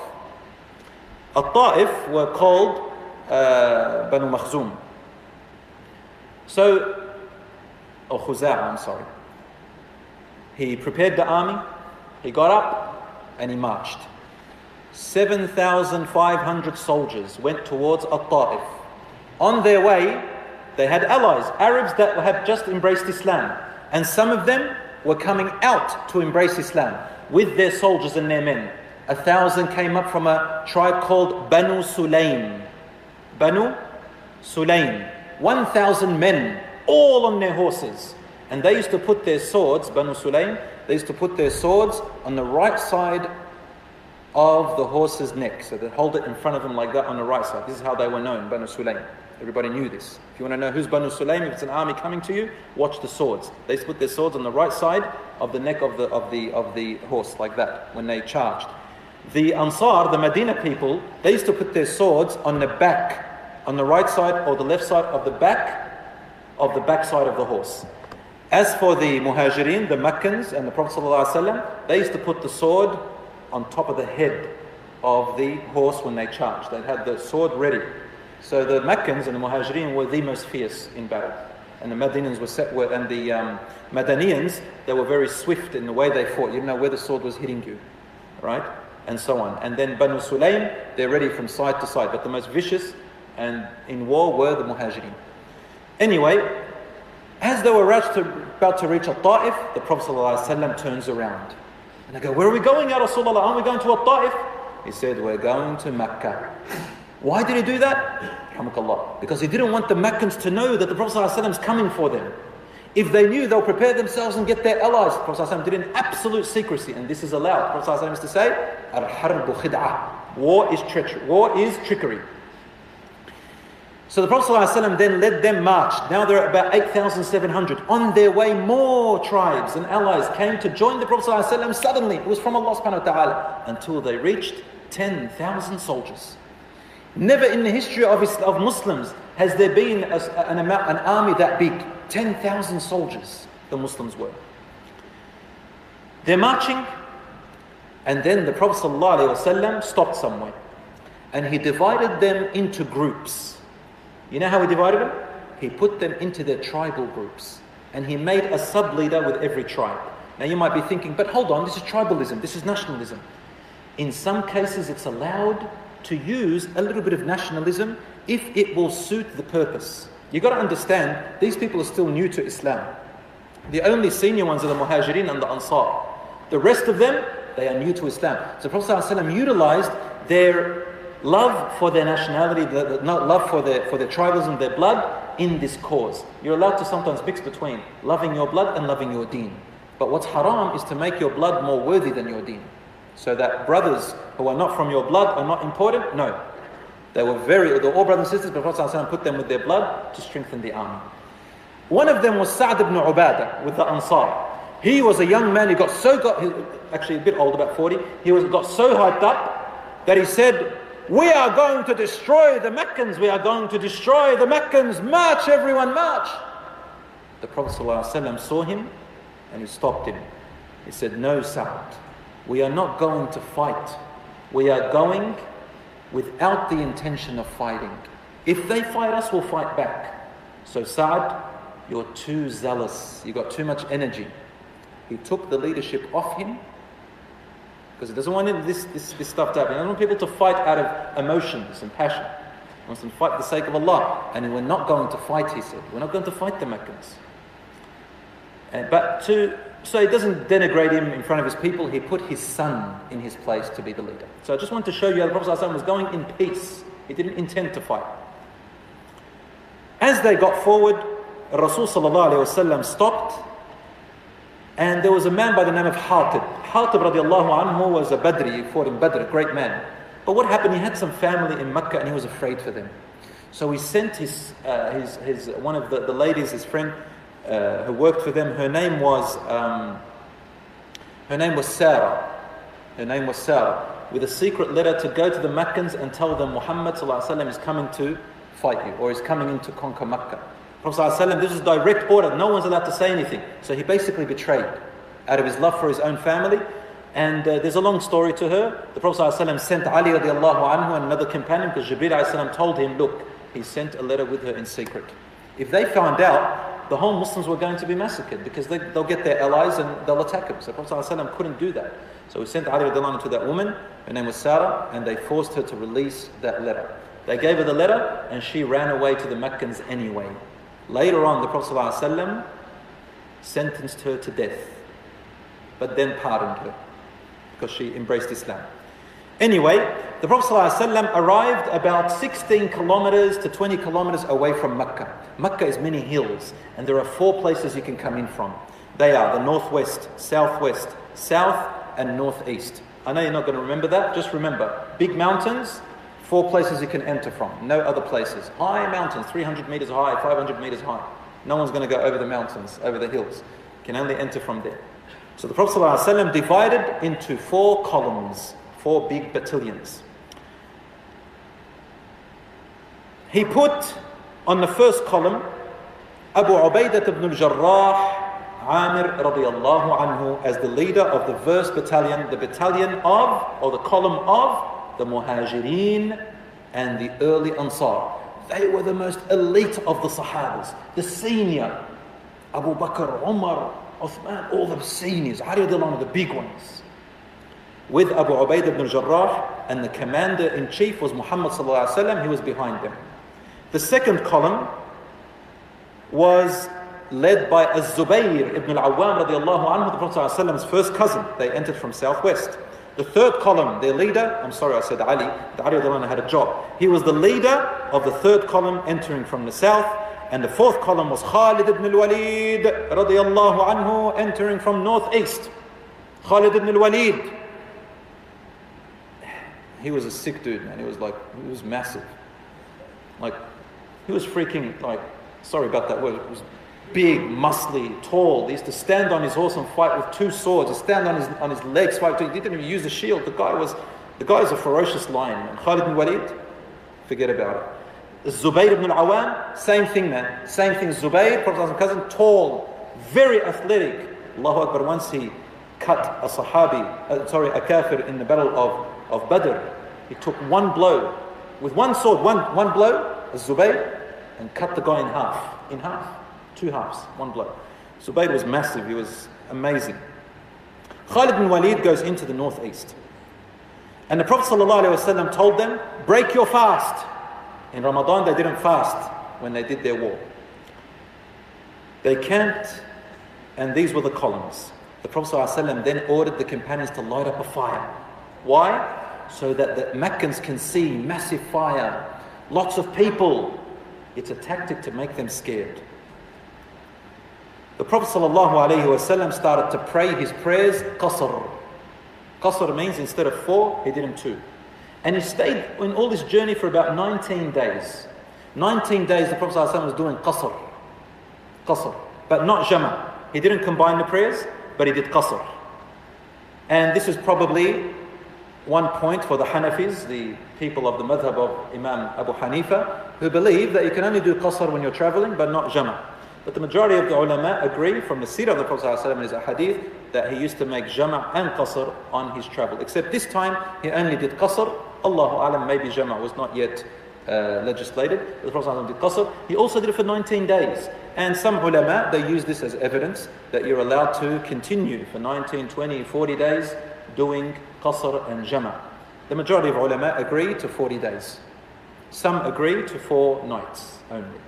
At-Ta'if were called uh, Banu Makhzum. So, or Khuza'a, I'm sorry. He prepared the army, he got up, and he marched. 7,500 soldiers went towards At-Ta'if. On their way, they had allies, Arabs that had just embraced Islam. And some of them were coming out to embrace Islam with their soldiers and their men. A thousand came up from a tribe called Banu Sulaim. Banu Sulaim. 1,000 men, all on their horses. And they used to put their swords, Banu Sulaim, they used to put their swords on the right side of the horse's neck. So they'd hold it in front of them like that on the right side. This is how they were known, Banu Sulaim. Everybody knew this. If you want to know who's Banu Sulaim, if it's an army coming to you, watch the swords. They put their swords on the right side of the neck of the, of the, of the horse, like that, when they charged. The Ansar, the Medina people, they used to put their swords on the back, on the right side or the left side of the back of the back side of the horse. As for the Muhajirin, the Meccans, and the Prophet ﷺ, they used to put the sword on top of the head of the horse when they charged. They had the sword ready. So the Meccans and the Muhajirin were the most fierce in battle. And the Madinans were set, were, and the um, Madanians, they were very swift in the way they fought. You didn't know where the sword was hitting you, right? And so on. And then Banu Sulaim, they're ready from side to side. But the most vicious and in war were the Muhajirin. Anyway, as they were about to reach Al-Ta'if, the Prophet ﷺ turns around. And I go, where are we going, Ya Rasulullah? Aren't we going to Al-Ta'if? He said, we're going to Mecca. Why did he do that? Because he didn't want the Meccans to know that the Prophet ﷺ is coming for them. If they knew, they'll prepare themselves and get their allies. The Prophet ﷺ did in absolute secrecy, and this is allowed. The Prophet ﷺ used to say, Al-harbu khid'ah. War is treachery. War is trickery. So the Prophet ﷺ then led them march. Now they're at about 8,700. On their way, more tribes and allies came to join the Prophet ﷺ suddenly. It was from Allah subhanahu wa ta'ala. Until they reached 10,000 soldiers. Never in the history of, of Muslims has there been a, an, amount, an army that big. 10,000 soldiers the Muslims were. They're marching, and then the Prophet ﷺ stopped somewhere. And he divided them into groups. You know how he divided them? He put them into their tribal groups. And he made a sub leader with every tribe. Now you might be thinking, but hold on, this is tribalism, this is nationalism. In some cases, it's allowed to use a little bit of nationalism if it will suit the purpose. You've got to understand, these people are still new to Islam. The only senior ones are the Muhajirin and the Ansar. The rest of them, they are new to Islam. So Prophet ﷺ utilized their love for their nationality, the, the, love for their, for their tribalism, their blood, in this cause. You're allowed to sometimes mix between loving your blood and loving your deen. But what's haram is to make your blood more worthy than your deen. So that brothers who are not from your blood are not important? No. They were very, they were all brothers and sisters, but Prophet put them with their blood to strengthen the army. One of them was Sa'd ibn Ubadah with the Ansar. He was a young man, he got so, got, actually a bit old, about 40, he was, got so hyped up that he said, we are going to destroy the Meccans, we are going to destroy the Meccans, march everyone, march. The Prophet ﷺ saw him and he stopped him. He said, No, Sa'd, we are not going to fight. We are going without the intention of fighting. If they fight us, we'll fight back. So, Sa'd, you're too zealous, you've got too much energy. He took the leadership off him because he doesn't want this, this, this stuff to happen. He doesn't want people to fight out of emotions and passion. He wants them to fight for the sake of Allah. And we're not going to fight, he said. We're not going to fight the Meccans. And, but to, so he doesn't denigrate him in front of his people, he put his son in his place to be the leader. So I just want to show you how the Prophet ﷺ was going in peace. He didn't intend to fight. As they got forward, Rasul stopped and there was a man by the name of Hatib. Hatib radiallahu anhu was a Badri, he fought in Badr, a great man. But what happened, he had some family in Mecca and he was afraid for them. So he sent his, uh, his, his, one of the, the ladies, his friend, uh, who worked for them. Her name was um, her name was Sarah. Her name was Sarah with a secret letter to go to the Meccans and tell them Muhammad is coming to fight you or is coming in to conquer Mecca. Prophet this is direct order. No one's allowed to say anything. So he basically betrayed out of his love for his own family. And uh, there's a long story to her. The Prophet ﷺ sent Ali radiallahu anhu and another companion because Jibreel told him, look, he sent a letter with her in secret. If they found out, the whole Muslims were going to be massacred because they, will get their allies and they'll attack them. So Prophet ﷺ couldn't do that. So he sent Ali to that woman, her name was Sarah, and they forced her to release that letter. They gave her the letter and she ran away to the Meccans anyway. Later on, the Prophet ﷺ sentenced her to death, but then pardoned her because she embraced Islam. Anyway, the Prophet ﷺ arrived about 16 kilometers to 20 kilometers away from Mecca. Mecca is many hills, and there are four places you can come in from. They are the northwest, southwest, south, and northeast. I know you're not going to remember that, just remember big mountains, four places you can enter from, no other places. High mountains, 300 meters high, 500 meters high. No one's going to go over the mountains, over the hills. You can only enter from there. So the Prophet ﷺ divided into four columns four big battalions. He put on the first column Abu Ubaidah ibn al-Jarrah Amir radiallahu anhu as the leader of the first battalion, the battalion of, or the column of, the Muhajirin and the early Ansar. They were the most elite of the Sahabas, the senior. Abu Bakr, Umar, Uthman, all the seniors, the big ones with Abu Ubaidah ibn Jarrah, and the commander in chief was Muhammad sallallahu he was behind them. The second column was led by Az-Zubayr ibn al-Awwam radiallahu anhu, the Prophet's first cousin. They entered from southwest. The third column, their leader, I'm sorry I said Ali, the Ali radiallahu had a job. He was the leader of the third column entering from the south. And the fourth column was Khalid ibn al-Walid radiallahu anhu entering from northeast. Khalid ibn al-Walid he was a sick dude, man. He was like, he was massive. Like, he was freaking, like, sorry about that word. He was big, muscly, tall. He used to stand on his horse and fight with two swords. He stand on his, on his legs, fight. He didn't even use a shield. The guy was, the guy is a ferocious lion, man. Khalid bin Walid, forget about it. Zubayr ibn al-Awam, same thing, man. Same thing. Zubayr, Prophet's cousin, tall, very athletic. Allahu Akbar, once he cut a Sahabi, uh, sorry, a kafir in the battle of of Badr, he took one blow with one sword, one, one blow, Zubayr, and cut the guy in half. In half. Two halves, one blow. Zubayr was massive, he was amazing. Khalid bin Walid goes into the northeast. And the Prophet ﷺ told them, break your fast. In Ramadan, they didn't fast when they did their war. They camped, and these were the columns. The Prophet ﷺ then ordered the companions to light up a fire. Why? So that the Meccans can see massive fire, lots of people. It's a tactic to make them scared. The Prophet ﷺ started to pray his prayers qasr. Qasr means instead of four, he did them two. And he stayed in all this journey for about 19 days. 19 days the Prophet ﷺ was doing qasr. Qasr. But not jama. He didn't combine the prayers, but he did qasr. And this is probably one point for the Hanafis, the people of the madhab of Imam Abu Hanifa, who believe that you can only do qasr when you're traveling, but not jama'. But the majority of the ulama agree from the seerah of the Prophet ﷺ is a hadith that he used to make jama' and qasr on his travel. Except this time he only did qasr. Allahu alam, maybe jama' was not yet uh, legislated. The Prophet did qasr. He also did it for 19 days. And some ulama, they use this as evidence that you're allowed to continue for 19, 20, 40 days doing qasr and jama. The majority of ulama agree to 40 days. Some agree to four nights only.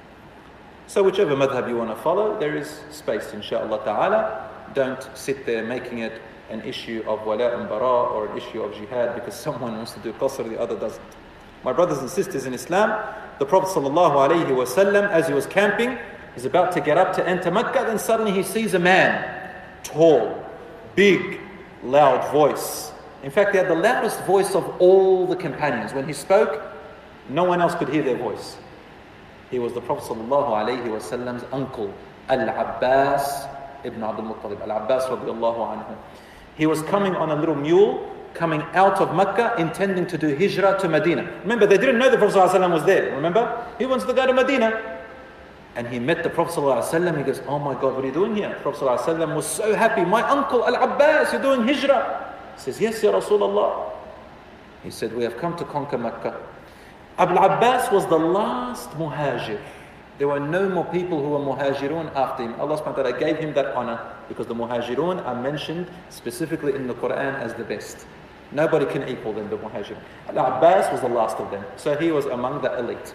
So whichever madhab you want to follow, there is space inshaAllah ta'ala. Don't sit there making it an issue of wala and bara or an issue of jihad because someone wants to do qasr, the other doesn't. My brothers and sisters in Islam, the Prophet ﷺ, as he was camping, he's about to get up to enter Mecca, then suddenly he sees a man, tall, big, loud voice. In fact, he had the loudest voice of all the companions. When he spoke, no one else could hear their voice. He was the Prophet ﷺ's uncle, Al-Abbas ibn Abdul Muttalib, Al-Abbas radiallahu anhu. He was coming on a little mule coming out of Mecca intending to do hijrah to Medina. Remember, they didn't know the Prophet ﷺ was there. Remember? He wants to go to Medina. And he met the Prophet ﷺ. He goes, Oh my God, what are you doing here? The Prophet ﷺ was so happy. My uncle Al Abbas, you're doing hijrah. He says, Yes, Ya Rasulullah. He said, We have come to conquer Mecca. Abu Abbas was the last muhajir. There were no more people who were muhajirun after him. Allah subhanahu wa ta'ala gave him that honor because the muhajirun are mentioned specifically in the Quran as the best. Nobody can equal them, the muhajirun. Al-Abbas was the last of them. So he was among the elite.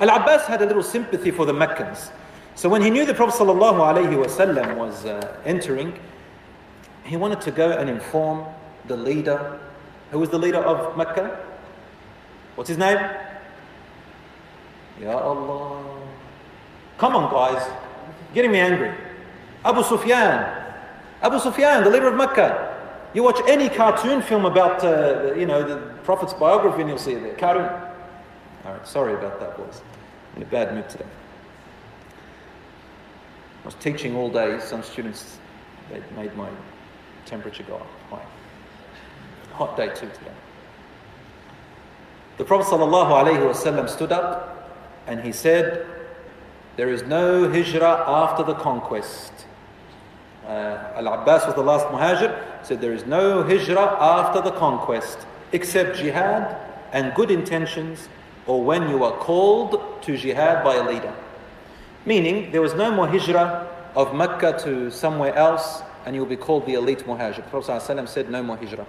Al-Abbas had a little sympathy for the Meccans. So when he knew the Prophet ﷺ was uh, entering, he wanted to go and inform the leader. Who was the leader of Mecca? What's his name? Ya Allah. Come on, guys. Getting me angry. Abu Sufyan. Abu Sufyan, the leader of Mecca. You watch any cartoon film about, uh, you know, the Prophet's biography and you'll see it there. Cartoon. All right, sorry about that, boys. In a bad mood today. I was teaching all day. Some students, they made my temperature go up high. Hot day too today. The Prophet ﷺ stood up and he said, There is no hijrah after the conquest. Uh, Al Abbas was the last muhajir, said, There is no hijrah after the conquest except jihad and good intentions or when you are called to jihad by a leader. Meaning, there was no more hijrah of Mecca to somewhere else and you'll be called the elite muhajir. Prophet ﷺ said, No more hijrah.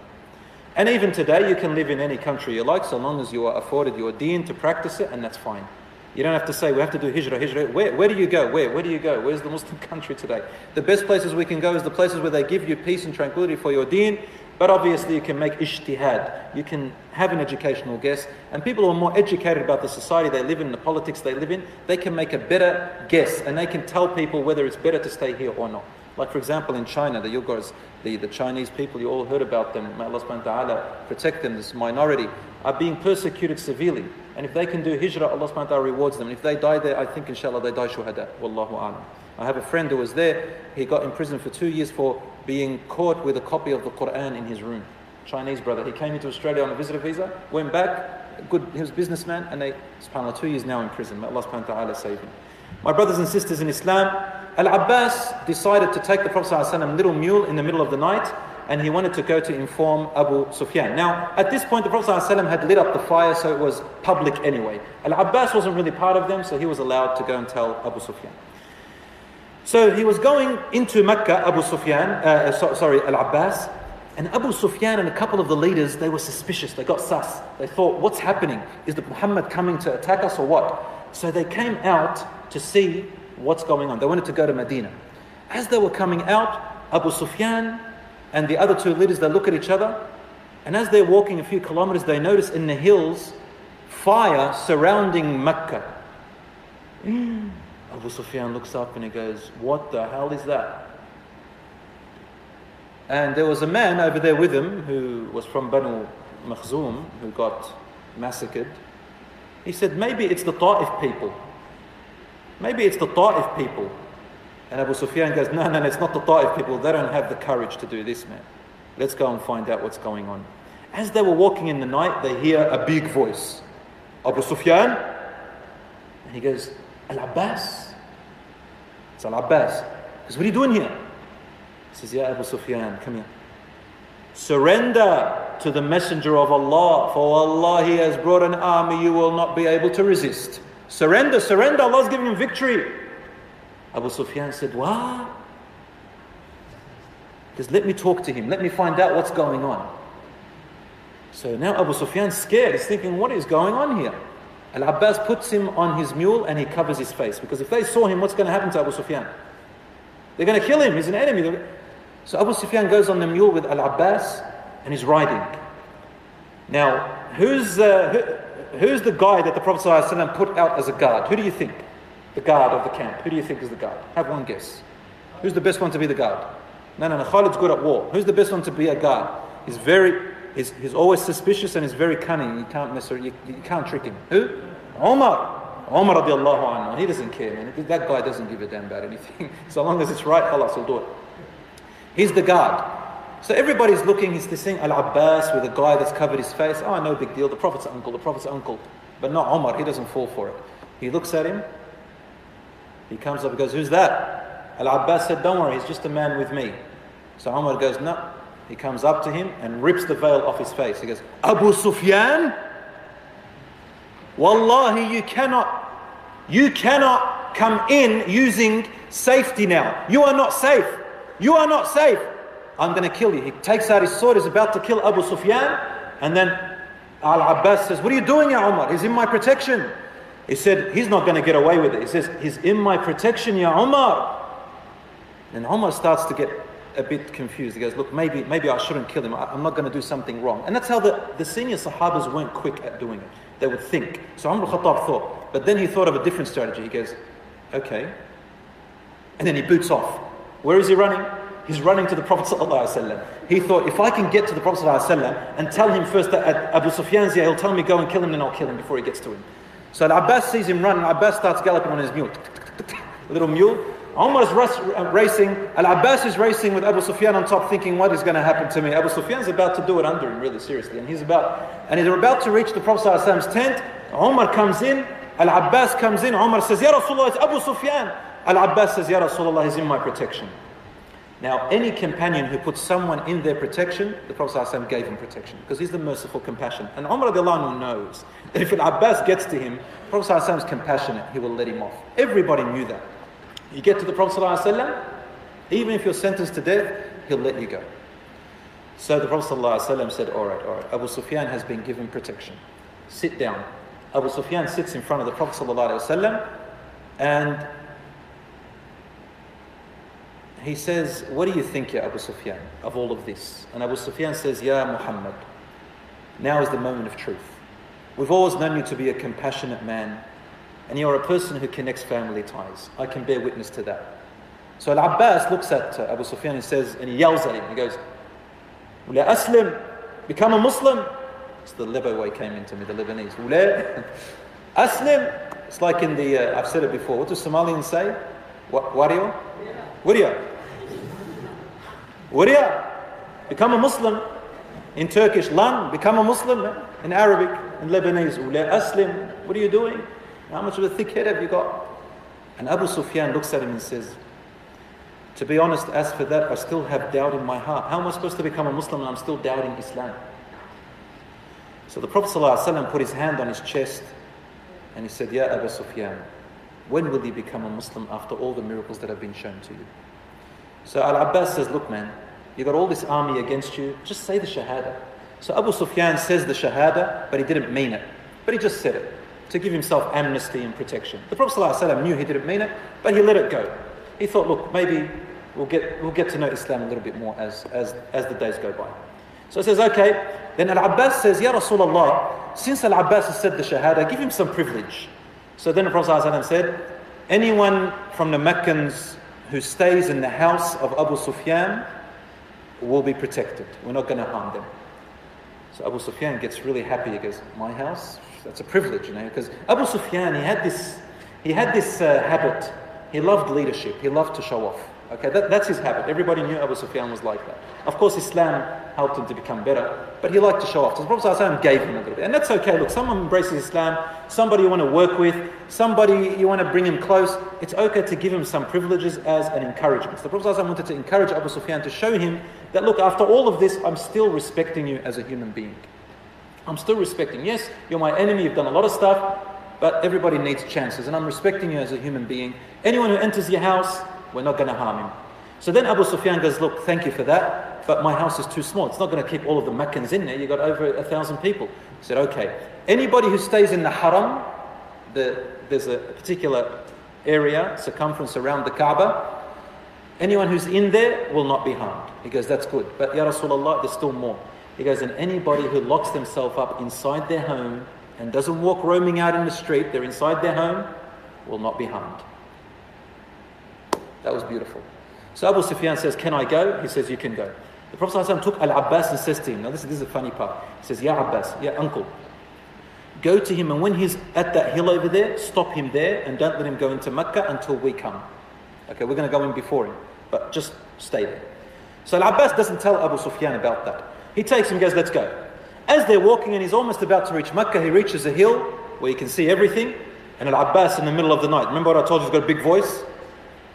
And even today, you can live in any country you like so long as you are afforded your deen to practice it, and that's fine. You don't have to say, we have to do hijrah, hijrah. Where, where do you go? Where? Where do you go? Where's the Muslim country today? The best places we can go is the places where they give you peace and tranquility for your deen, but obviously you can make ijtihad. You can have an educational guess, and people who are more educated about the society they live in, the politics they live in, they can make a better guess, and they can tell people whether it's better to stay here or not. Like, for example, in China, the Uyghurs, the, the Chinese people, you all heard about them, may Allah subhanahu wa ta'ala protect them, this minority, are being persecuted severely. And if they can do hijrah, Allah subhanahu wa ta'ala rewards them. And if they die there, I think inshallah they die shuhada. Wallahu a'lam. I have a friend who was there, he got in prison for two years for being caught with a copy of the Quran in his room. Chinese brother. He came into Australia on a visitor visa, went back, good, he was a businessman, and they, subhanAllah, two years now in prison. May Allah subhanahu wa ta'ala save him. My brothers and sisters in Islam, Al Abbas decided to take the Prophet ﷺ little mule in the middle of the night and he wanted to go to inform Abu Sufyan. Now, at this point, the Prophet ﷺ had lit up the fire, so it was public anyway. Al Abbas wasn't really part of them, so he was allowed to go and tell Abu Sufyan. So he was going into Mecca, Abu Sufyan, uh, so, sorry, Al Abbas, and Abu Sufyan and a couple of the leaders, they were suspicious. They got sus. They thought, what's happening? Is the Muhammad coming to attack us or what? So they came out to see what's going on. They wanted to go to Medina. As they were coming out, Abu Sufyan and the other two leaders, they look at each other, and as they're walking a few kilometers, they notice in the hills fire surrounding Mecca. Abu Sufyan looks up and he goes, What the hell is that? And there was a man over there with him who was from Banu Makhzum who got massacred. He said, Maybe it's the Ta'if people. Maybe it's the Ta'if people. And Abu Sufyan goes, No, no, it's not the Ta'if people. They don't have the courage to do this, man. Let's go and find out what's going on. As they were walking in the night, they hear a big voice Abu Sufyan. And he goes, Al Abbas. It's Al Abbas. Goes, What are you doing here? He says, Yeah, Abu Sufyan, come here. Surrender to the Messenger of Allah, for Allah, He has brought an army you will not be able to resist. Surrender, surrender, Allah's giving him victory. Abu Sufyan said, What? Because let me talk to him, let me find out what's going on. So now Abu Sufyan's scared, he's thinking, What is going on here? Al Abbas puts him on his mule and he covers his face. Because if they saw him, what's going to happen to Abu Sufyan? They're going to kill him, he's an enemy. So Abu Sufyan goes on the mule with Al Abbas and he's riding. Now, who's, uh, who's the guy that the Prophet put out as a guard? Who do you think? The guard of the camp. Who do you think is the guard? Have one guess. Who's the best one to be the guard? No, no, no. Khalid's good at war. Who's the best one to be a guard? He's very, he's, he's always suspicious and he's very cunning. You can't necessarily, you, you can't trick him. Who? Omar. Omar radiallahu anhu. He doesn't care, man. That guy doesn't give a damn about anything. so long as it's right, Allah will do it. He's the guard. So everybody's looking, he's seeing Al Abbas with a guy that's covered his face. Oh, no big deal. The Prophet's uncle, the Prophet's uncle. But not Omar, he doesn't fall for it. He looks at him, he comes up and goes, Who's that? Al Abbas said, Don't worry, he's just a man with me. So Omar goes, No. He comes up to him and rips the veil off his face. He goes, Abu Sufyan? Wallahi, you cannot, you cannot come in using safety now. You are not safe. You are not safe. I'm going to kill you. He takes out his sword, he's about to kill Abu Sufyan, and then Al Abbas says, What are you doing, Ya Umar? He's in my protection. He said, He's not going to get away with it. He says, He's in my protection, Ya Umar. And Umar starts to get a bit confused. He goes, Look, maybe, maybe I shouldn't kill him. I'm not going to do something wrong. And that's how the, the senior Sahabas weren't quick at doing it. They would think. So Umar Khattab thought. But then he thought of a different strategy. He goes, Okay. And then he boots off. Where is he running? He's running to the Prophet ﷺ. He thought, if I can get to the Prophet ﷺ and tell him first that Abu Sufyan's here, he'll tell me go and kill him, then I'll kill him before he gets to him. So Al Abbas sees him run, and Abbas starts galloping on his mule. A little mule. Omar is uh, racing, Al Abbas is racing with Abu Sufyan on top, thinking, What is going to happen to me? Abu Sufyan's about to do it under him, really seriously. And he's about, and he's about to reach the Prophet ﷺ's tent. Omar comes in, Al Abbas comes in. Omar says, Ya Rasulullah, it's Abu Sufyan. Al Abbas says, Ya Rasulullah, he's in my protection. Now, any companion who puts someone in their protection, the Prophet ﷺ gave him protection because he's the merciful, compassion. And Umar knows that if an Abbas gets to him, the Prophet ﷺ is compassionate, he will let him off. Everybody knew that. You get to the Prophet ﷺ, even if you're sentenced to death, he'll let you go. So the Prophet ﷺ said, All right, all right, Abu Sufyan has been given protection. Sit down. Abu Sufyan sits in front of the Prophet ﷺ and he says, What do you think, Ya Abu Sufyan, of all of this? And Abu Sufyan says, Ya Muhammad, now is the moment of truth. We've always known you to be a compassionate man, and you're a person who connects family ties. I can bear witness to that. So Al Abbas looks at uh, Abu Sufyan and says, and he yells at him, he goes, Ula Aslim, become a Muslim. It's the Lebo way came into me, the Lebanese. Ula Aslim. It's like in the, uh, I've said it before, what do Somalians say? What, Wario? Wario. Wariya, become a Muslim. In Turkish, lan, become a Muslim. In Arabic, in Lebanese, ula aslim. What are you doing? How much of a thick head have you got? And Abu Sufyan looks at him and says, To be honest, as for that, I still have doubt in my heart. How am I supposed to become a Muslim and I'm still doubting Islam? So the Prophet ﷺ put his hand on his chest and he said, Ya Abu Sufyan, when will you become a Muslim after all the miracles that have been shown to you? So Al Abbas says, Look, man, you got all this army against you, just say the Shahada. So Abu Sufyan says the Shahada, but he didn't mean it. But he just said it to give himself amnesty and protection. The Prophet ﷺ knew he didn't mean it, but he let it go. He thought, look, maybe we'll get, we'll get to know Islam a little bit more as, as, as the days go by. So he says, okay. Then Al Abbas says, Ya Rasulullah, since Al Abbas has said the Shahada, give him some privilege. So then the Prophet ﷺ said, anyone from the Meccans who stays in the house of Abu Sufyan will be protected. We're not going to harm them. So Abu Sufyan gets really happy. He goes, My house? That's a privilege, you know, because Abu Sufyan, he had this, he had this uh, habit. He loved leadership. He loved to show off. Okay, that, that's his habit. Everybody knew Abu Sufyan was like that. Of course, Islam helped him to become better, but he liked to show off. So the Prophet ﷺ gave him a little bit. And that's okay. Look, someone embraces Islam, somebody you want to work with, somebody you want to bring him close, it's okay to give him some privileges as an encouragement. So the Prophet ﷺ wanted to encourage Abu Sufyan to show him that, look, after all of this, I'm still respecting you as a human being. I'm still respecting. Yes, you're my enemy, you've done a lot of stuff, but everybody needs chances, and I'm respecting you as a human being. Anyone who enters your house, we're not going to harm him. So then Abu Sufyan goes, Look, thank you for that, but my house is too small. It's not going to keep all of the Meccans in there. You've got over a thousand people. He said, Okay. Anybody who stays in the haram, the, there's a particular area, circumference around the Kaaba, anyone who's in there will not be harmed. He goes, That's good. But Ya Rasulullah, there's still more. He goes, And anybody who locks themselves up inside their home and doesn't walk roaming out in the street, they're inside their home, will not be harmed. That was beautiful. So Abu Sufyan says, Can I go? He says, You can go. The Prophet ﷺ took Al Abbas and says to him, Now this, this is a funny part. He says, Ya Abbas, Ya uncle, go to him and when he's at that hill over there, stop him there and don't let him go into Mecca until we come. Okay, we're going to go in before him, but just stay there. So Al Abbas doesn't tell Abu Sufyan about that. He takes him and goes, Let's go. As they're walking and he's almost about to reach Mecca, he reaches a hill where he can see everything. And Al Abbas in the middle of the night. Remember what I told you? He's got a big voice.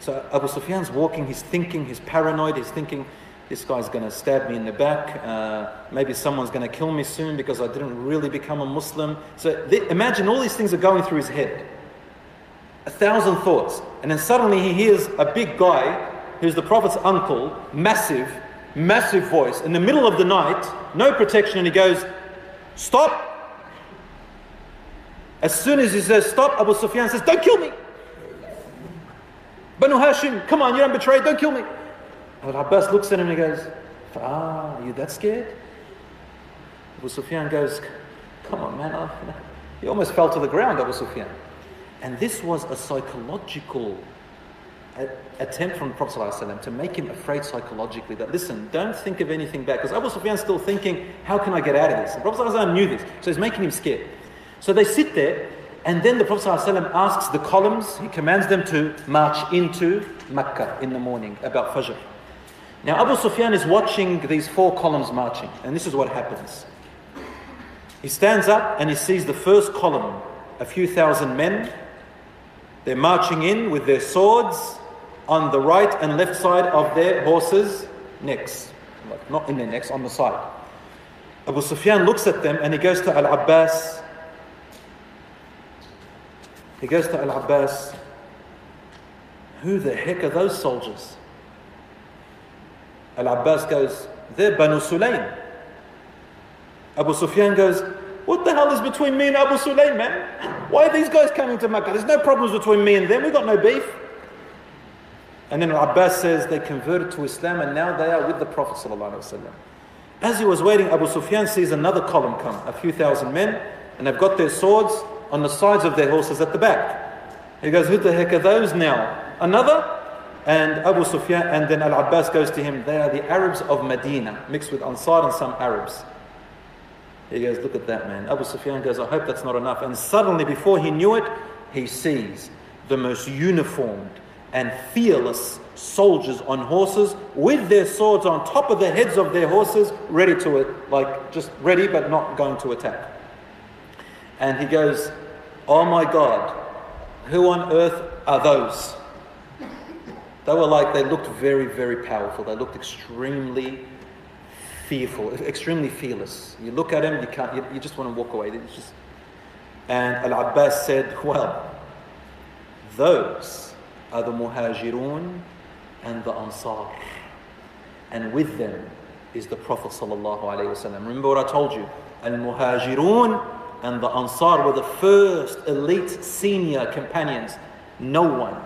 So Abu Sufyan's walking, he's thinking, he's paranoid, he's thinking, this guy's going to stab me in the back. Uh, maybe someone's going to kill me soon because I didn't really become a Muslim. So imagine all these things are going through his head. A thousand thoughts. And then suddenly he hears a big guy who's the Prophet's uncle, massive, massive voice, in the middle of the night, no protection, and he goes, Stop! As soon as he says stop, Abu Sufyan says, Don't kill me! Banu Hashim, come on, you don't betray, don't kill me. Al Abbas looks at him and he goes, Ah, are you that scared? Abu Sufyan goes, Come on, man. He almost fell to the ground, Abu Sufyan. And this was a psychological attempt from Prophet ﷺ to make him afraid psychologically that, listen, don't think of anything bad. Because Abu Sufyan's still thinking, how can I get out of this? The Prophet ﷺ knew this. So he's making him scared. So they sit there, and then the Prophet ﷺ asks the columns, he commands them to march into Mecca in the morning, about Fajr. Now Abu Sufyan is watching these four columns marching, and this is what happens. He stands up and he sees the first column, a few thousand men. They're marching in with their swords on the right and left side of their horses' necks. Not in their necks, on the side. Abu Sufyan looks at them and he goes to Al Abbas. He goes to Al Abbas. Who the heck are those soldiers? Al Abbas goes, They're Banu Sulaym. Abu Sufyan goes, What the hell is between me and Abu Sulaym, man? Why are these guys coming to Makkah? There's no problems between me and them. We've got no beef. And then Al Abbas says they converted to Islam and now they are with the Prophet. As he was waiting, Abu Sufyan sees another column come, a few thousand men, and they've got their swords on the sides of their horses at the back. He goes, Who the heck are those now? Another? And Abu Sufyan, and then Al Abbas goes to him, They are the Arabs of Medina, mixed with Ansar and some Arabs. He goes, Look at that man. Abu Sufyan goes, I hope that's not enough. And suddenly, before he knew it, he sees the most uniformed and fearless soldiers on horses with their swords on top of the heads of their horses, ready to it, like just ready but not going to attack. And he goes, Oh my God, who on earth are those? They were like, they looked very, very powerful. They looked extremely fearful, extremely fearless. You look at them, you can't, you, you just want to walk away. Just, and Al Abbas said, well, those are the Muhajirun and the Ansar. And with them is the Prophet Remember what I told you? Al Muhajirun and the Ansar were the first elite senior companions. No one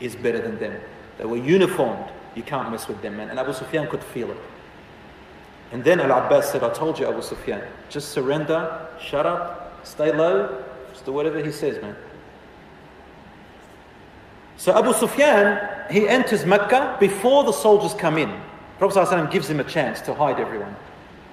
is better than them. They were uniformed. You can't mess with them, man. And Abu Sufyan could feel it. And then Al Abbas said, I told you, Abu Sufyan, just surrender, shut up, stay low, just do whatever he says, man. So Abu Sufyan, he enters Mecca before the soldiers come in. Prophet ﷺ gives him a chance to hide everyone.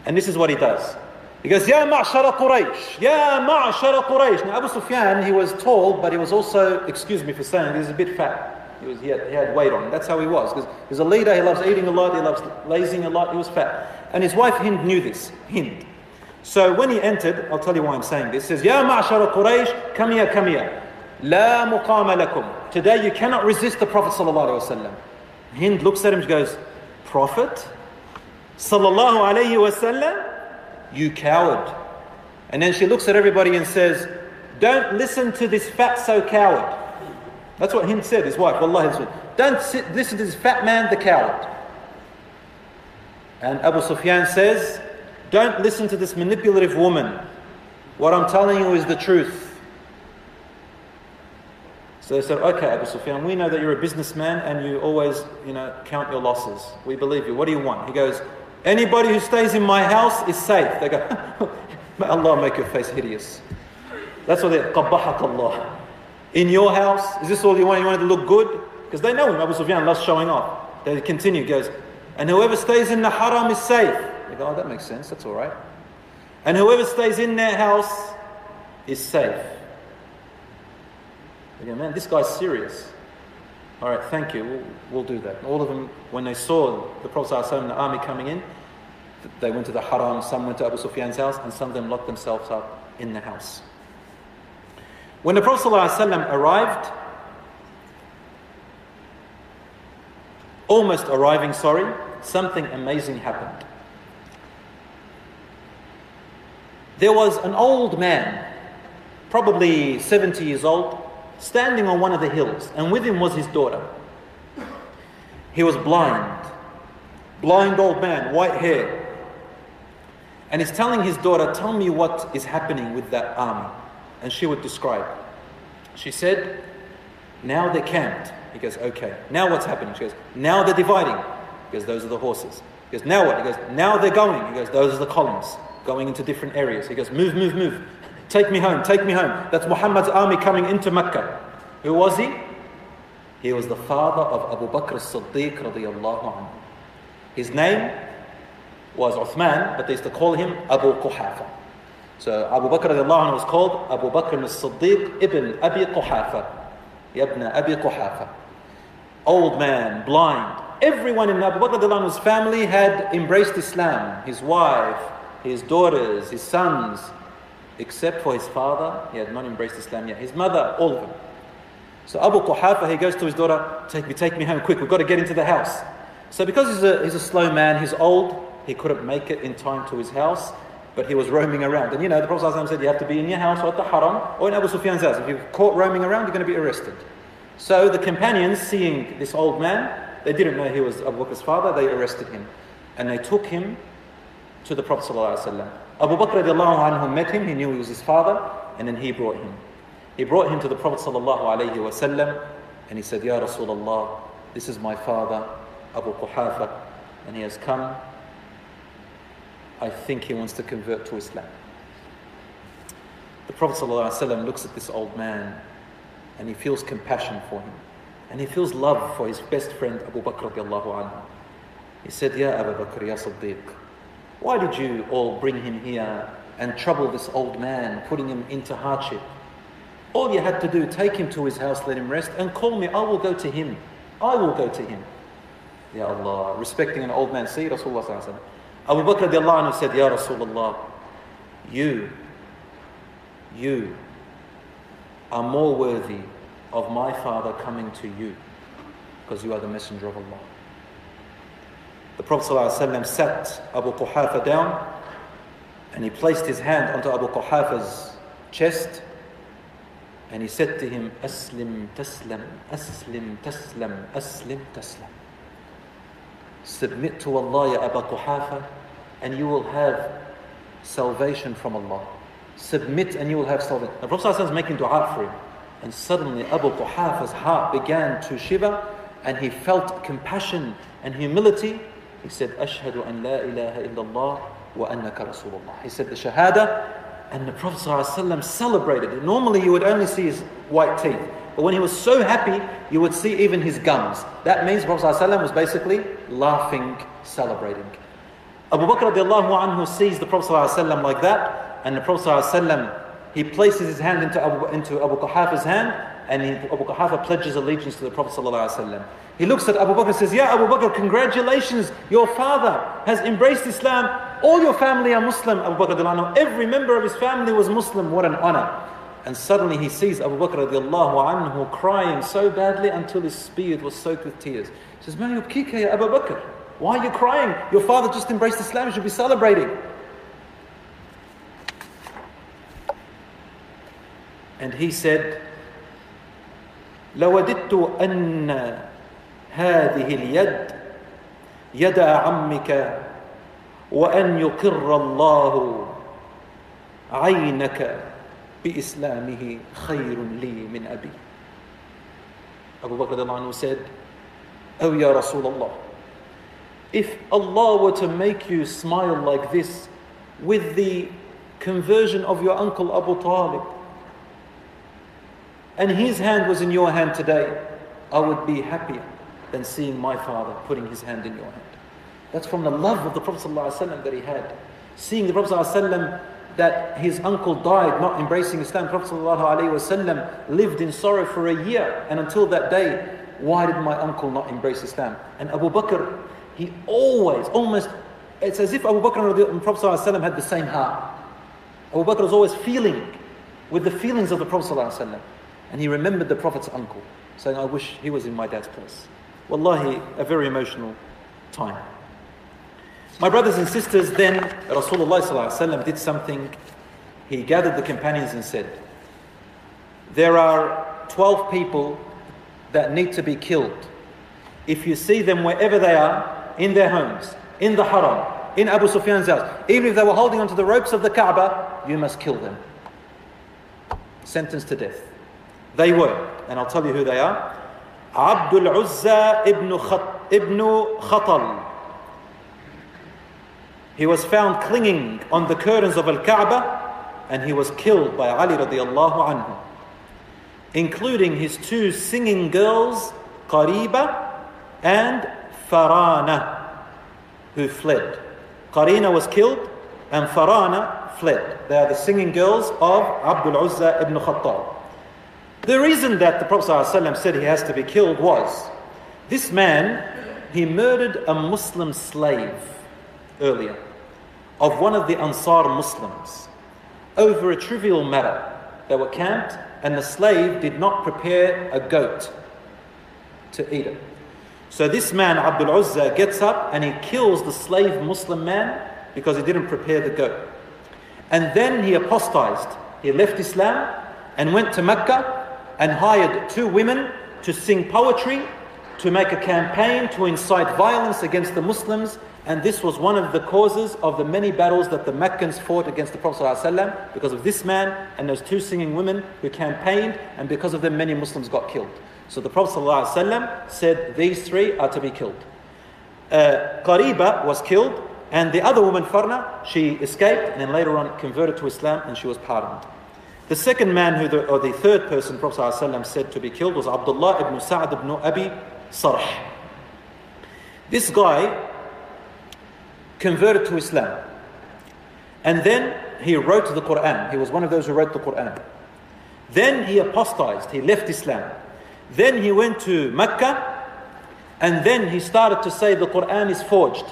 And this is what he does. He goes, Ya ma'shara Quraysh, Ya ma'shara Quraysh. Now Abu Sufyan, he was tall, but he was also, excuse me for saying, he was a bit fat. He, was, he, had, he had weight on. That's how he was. Because he's a leader, he loves eating a lot, he loves lazing a lot, he was fat. And his wife Hind knew this. Hind. So when he entered, I'll tell you why I'm saying this. He says, Ya ma'ashara Quraysh, come here, come here. La muqama lakum. Today you cannot resist the Prophet sallallahu alaihi wasallam. Hind looks at him and goes, Prophet? Sallallahu alayhi wasallam? You coward. And then she looks at everybody and says, Don't listen to this fat so coward. That's what Hind said, his wife. allah Wallahi, don't sit, listen to this fat man, the coward. And Abu Sufyan says, Don't listen to this manipulative woman. What I'm telling you is the truth. So they said, Okay, Abu Sufyan, we know that you're a businessman and you always, you know, count your losses. We believe you. What do you want? He goes, Anybody who stays in my house is safe. They go, May Allah make your face hideous. That's what they qabbahak Allah. In your house, is this all you want? You want it to look good? Because they know him, Abu Sufyan loves showing off. They continue, goes, and whoever stays in the haram is safe. They go, oh, that makes sense, that's all right. And whoever stays in their house is safe. They go, man, this guy's serious. All right, thank you. We'll, we'll do that. All of them, when they saw the Prophet ﷺ and the army coming in, they went to the haram, some went to Abu Sufyan's house, and some of them locked themselves up in the house. When the Prophet ﷺ arrived, almost arriving, sorry, something amazing happened. There was an old man, probably 70 years old, standing on one of the hills, and with him was his daughter. He was blind, blind old man, white hair. And he's telling his daughter, Tell me what is happening with that army. And she would describe. She said, Now they're camped. He goes, Okay. Now what's happening? She goes, Now they're dividing. He goes, Those are the horses. He goes, Now what? He goes, Now they're going. He goes, Those are the columns going into different areas. He goes, Move, move, move. Take me home, take me home. That's Muhammad's army coming into Mecca. Who was he? He was the father of Abu Bakr as-Siddiq radiallahu anhu. His name was Uthman, but they used to call him Abu Quhafa. So Abu Bakr radiallahu anhu was called Abu Bakr as-Siddiq ibn Abi Quhafa. Ibn Abi Quhafa. Old man, blind. Everyone in Abu Bakr radiallahu anhu's family had embraced Islam. His wife, his daughters, his sons, except for his father, he had not embraced Islam yet. His mother, all of them. So Abu Quhafa, he goes to his daughter, take me, take me home quick, we've got to get into the house. So because he's a, he's a slow man, he's old, he couldn't make it in time to his house, but he was roaming around. And you know, the Prophet ﷺ said you have to be in your house or at the haram or in Abu Sufyan's house. If you're caught roaming around, you're going to be arrested. So the companions, seeing this old man, they didn't know he was Abu Bakr's father, they arrested him. And they took him to the Prophet ﷺ. Abu Bakr anhu met him, he knew he was his father, and then he brought him. He brought him to the Prophet ﷺ and he said, Ya Rasulullah, this is my father, Abu Quhafa, and he has come. I think he wants to convert to Islam. The Prophet ﷺ looks at this old man and he feels compassion for him. And he feels love for his best friend Abu Bakr anhu. He said, Ya Abu Bakr, Ya Siddiq, why did you all bring him here and trouble this old man, putting him into hardship? All you had to do, take him to his house, let him rest, and call me. I will go to him. I will go to him. Ya Allah, respecting an old man. See Rasulullah Abu Bakr anhu said, Ya Rasulullah, you, you are more worthy of my father coming to you because you are the messenger of Allah. The Prophet ﷺ sat Abu Quhafa down and he placed his hand onto Abu Quhafa's chest and he said to him, Aslim taslam, aslim taslam, aslim taslam. Submit to Allah, ya Abu Quhafa, and you will have salvation from Allah. Submit and you will have salvation. The Prophet ﷺ is making dua for him. And suddenly Abu Quhafa's heart began to shiver and he felt compassion and humility. He said, Ashhadu an la ilaha illallah wa annaka Rasulullah. He said the Shahada and the Prophet ﷺ celebrated it. Normally, you would only see his white teeth. But when he was so happy, you would see even his gums. That means the Prophet ﷺ was basically laughing, celebrating. Abu Bakr anhu sees the Prophet ﷺ like that, and the Prophet ﷺ, he places his hand into Abu, into Abu Quhafa's hand, and he, Abu Quhafa pledges allegiance to the Prophet ﷺ. He looks at Abu Bakr and says, Yeah, Abu Bakr, congratulations, your father has embraced Islam. All your family are Muslim, Abu Bakr. Every member of his family was Muslim. What an honor. And suddenly he sees Abu Bakr radiallahu anhu crying so badly until his beard was soaked with tears. He says, Man Abu Bakr. Why are you crying? Your father just embraced Islam, you should be celebrating. And he said, لوددت أن هذه اليد يد عمك وأن يقر الله عينك بإسلامه خير لي من أبي. أبو بكر رضي الله عنه said أو يا رسول الله if Allah were to make you smile like this with the conversion of your uncle Abu Talib and his hand was in your hand today, I would be happier than seeing my father putting his hand in your hand. That's from the love of the Prophet ﷺ that he had. Seeing the Prophet ﷺ that his uncle died not embracing Islam, Prophet ﷺ lived in sorrow for a year, and until that day, why did my uncle not embrace Islam? And Abu Bakr, he always, almost, it's as if Abu Bakr and Prophet ﷺ had the same heart. Abu Bakr was always feeling with the feelings of the Prophet ﷺ. And he remembered the Prophet's uncle, saying, I wish he was in my dad's place. Wallahi, a very emotional time. My brothers and sisters, then Rasulullah did something. He gathered the companions and said, There are 12 people that need to be killed. If you see them wherever they are, in their homes, in the haram, in Abu Sufyan's house, even if they were holding onto the ropes of the Kaaba, you must kill them. Sentenced to death. They were, and I'll tell you who they are. Abdul Uzza ibn, Khat, ibn Khatal. He was found clinging on the curtains of Al Kaaba and he was killed by Ali radiallahu anhu including his two singing girls, Qariba and Farana, who fled. Qarina was killed and Farana fled. They are the singing girls of Abdul Uzza ibn Khattab. The reason that the Prophet ﷺ said he has to be killed was this man, he murdered a Muslim slave earlier of one of the Ansar Muslims over a trivial matter. They were camped and the slave did not prepare a goat to eat it. So this man, Abdul Uzza, gets up and he kills the slave Muslim man because he didn't prepare the goat. And then he apostatized. He left Islam and went to Mecca and hired two women to sing poetry, to make a campaign to incite violence against the Muslims and this was one of the causes of the many battles that the Meccans fought against the Prophet ﷺ because of this man and those two singing women who campaigned, and because of them, many Muslims got killed. So the Prophet ﷺ said these three are to be killed. Uh, Qariba was killed, and the other woman, Farna, she escaped and then later on converted to Islam and she was pardoned. The second man, who the, or the third person Prophet ﷺ said to be killed was Abdullah ibn Sa'd ibn Abi Sarh. This guy converted to Islam. And then he wrote the Quran. He was one of those who wrote the Quran. Then he apostatized, he left Islam. Then he went to Mecca, and then he started to say the Quran is forged.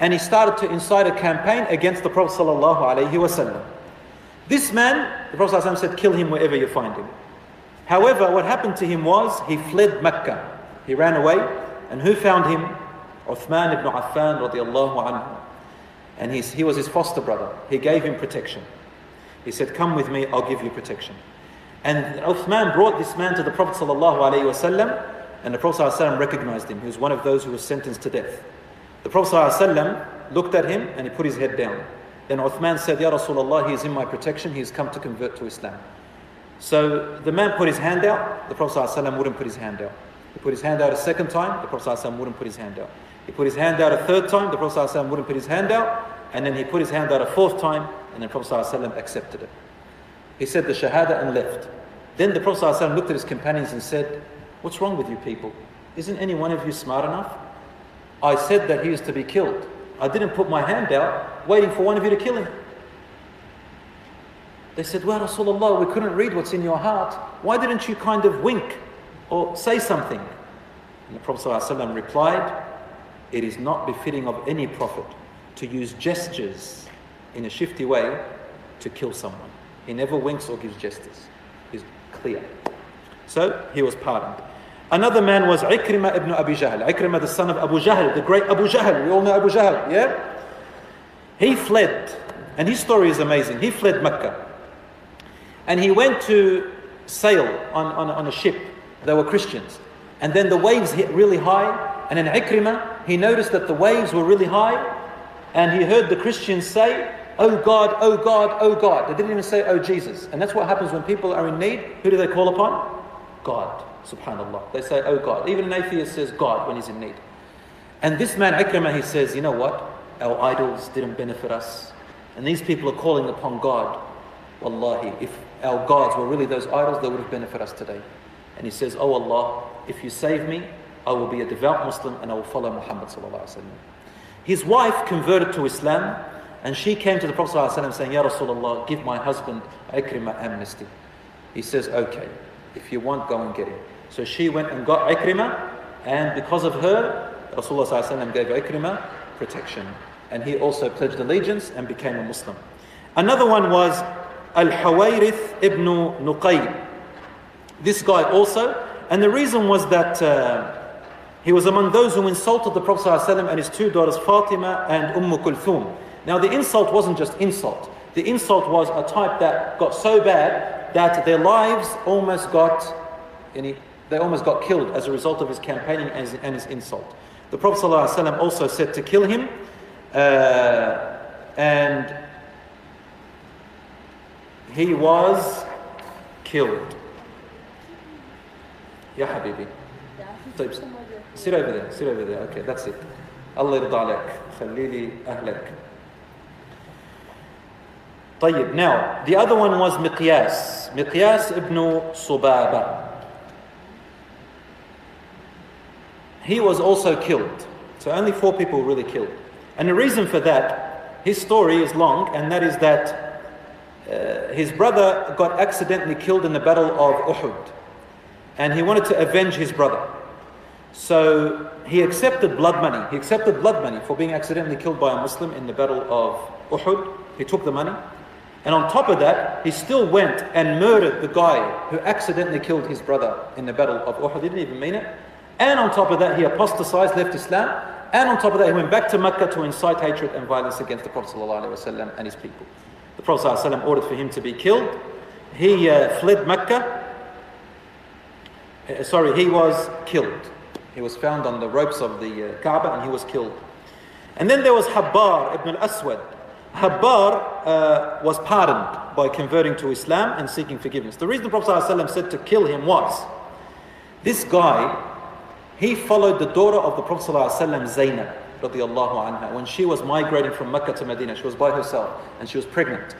And he started to incite a campaign against the Prophet. This man, the Prophet ﷺ said, kill him wherever you find him. However, what happened to him was he fled Mecca. He ran away, and who found him? Uthman ibn Affan radiallahu anhu. And he's, he was his foster brother. He gave him protection. He said, Come with me, I'll give you protection. And Uthman brought this man to the Prophet ﷺ, and the Prophet ﷺ recognized him. He was one of those who was sentenced to death. The Prophet ﷺ looked at him and he put his head down. Then Uthman said, Ya Rasulullah, he is in my protection, he has come to convert to Islam. So the man put his hand out, the Prophet ﷺ wouldn't put his hand out. He put his hand out a second time, the Prophet ﷺ wouldn't put his hand out. He put his hand out a third time, the Prophet ﷺ wouldn't put his hand out, and then he put his hand out a fourth time, and then Prophet ﷺ accepted it. He said the Shahada and left. Then the Prophet ﷺ looked at his companions and said, What's wrong with you people? Isn't any one of you smart enough? I said that he is to be killed. I didn't put my hand out waiting for one of you to kill him. They said, Well, Rasulullah, we couldn't read what's in your heart. Why didn't you kind of wink or say something? And the Prophet ﷺ replied, it is not befitting of any prophet to use gestures in a shifty way to kill someone. He never winks or gives gestures. He's clear. So he was pardoned. Another man was Ikrimah ibn Abi Jahl. Ikrimah, the son of Abu Jahl, the great Abu Jahl. We all know Abu Jahl, yeah? He fled, and his story is amazing. He fled Mecca. And he went to sail on, on, on a ship. They were Christians. And then the waves hit really high, and in Ikrimah, he noticed that the waves were really high, and he heard the Christians say, Oh God, oh God, oh God. They didn't even say, Oh Jesus. And that's what happens when people are in need. Who do they call upon? God, subhanAllah. They say, Oh God. Even an atheist says God when he's in need. And this man, Ikrimah, he says, You know what? Our idols didn't benefit us. And these people are calling upon God. Wallahi, if our gods were really those idols, they would have benefited us today. And he says, Oh Allah, if you save me, I will be a devout Muslim and I will follow Muhammad. His wife converted to Islam and she came to the Prophet saying, Ya Rasulullah, give my husband Ikrimah amnesty. He says, Okay, if you want, go and get him. So she went and got Ikrimah, and because of her, Rasulullah gave Ikrimah protection. And he also pledged allegiance and became a Muslim. Another one was Al Hawairith ibn Nuqayb. This guy also, and the reason was that uh, he was among those who insulted the Prophet ﷺ and his two daughters Fatima and Umm Kulthum. Now, the insult wasn't just insult, the insult was a type that got so bad that their lives almost got, they almost got killed as a result of his campaigning and his, and his insult. The Prophet ﷺ also said to kill him, uh, and he was killed. Ya Habibi. طيب sit over there, sit over there. Okay, that's it. Allah يرضى عليك. خلي لي أهلك. طيب, now, the other one was Miqyas. Miqyas ibn Subaba. He was also killed. So only four people were really killed. And the reason for that, his story is long, and that is that uh, his brother got accidentally killed in the battle of Uhud. And he wanted to avenge his brother. So he accepted blood money. He accepted blood money for being accidentally killed by a Muslim in the battle of Uhud. He took the money. And on top of that, he still went and murdered the guy who accidentally killed his brother in the battle of Uhud. He didn't even mean it. And on top of that, he apostatized, left Islam. And on top of that, he went back to Mecca to incite hatred and violence against the Prophet ﷺ and his people. The Prophet ﷺ ordered for him to be killed. He uh, fled Mecca. Uh, sorry, he was killed. He was found on the ropes of the uh, Kaaba and he was killed. And then there was Habbar ibn al-Aswad. Habbar uh, was pardoned by converting to Islam and seeking forgiveness. The reason the Prophet ﷺ said to kill him was this guy, he followed the daughter of the Prophet ﷺ, Zainab, anha, when she was migrating from Mecca to Medina. She was by herself and she was pregnant.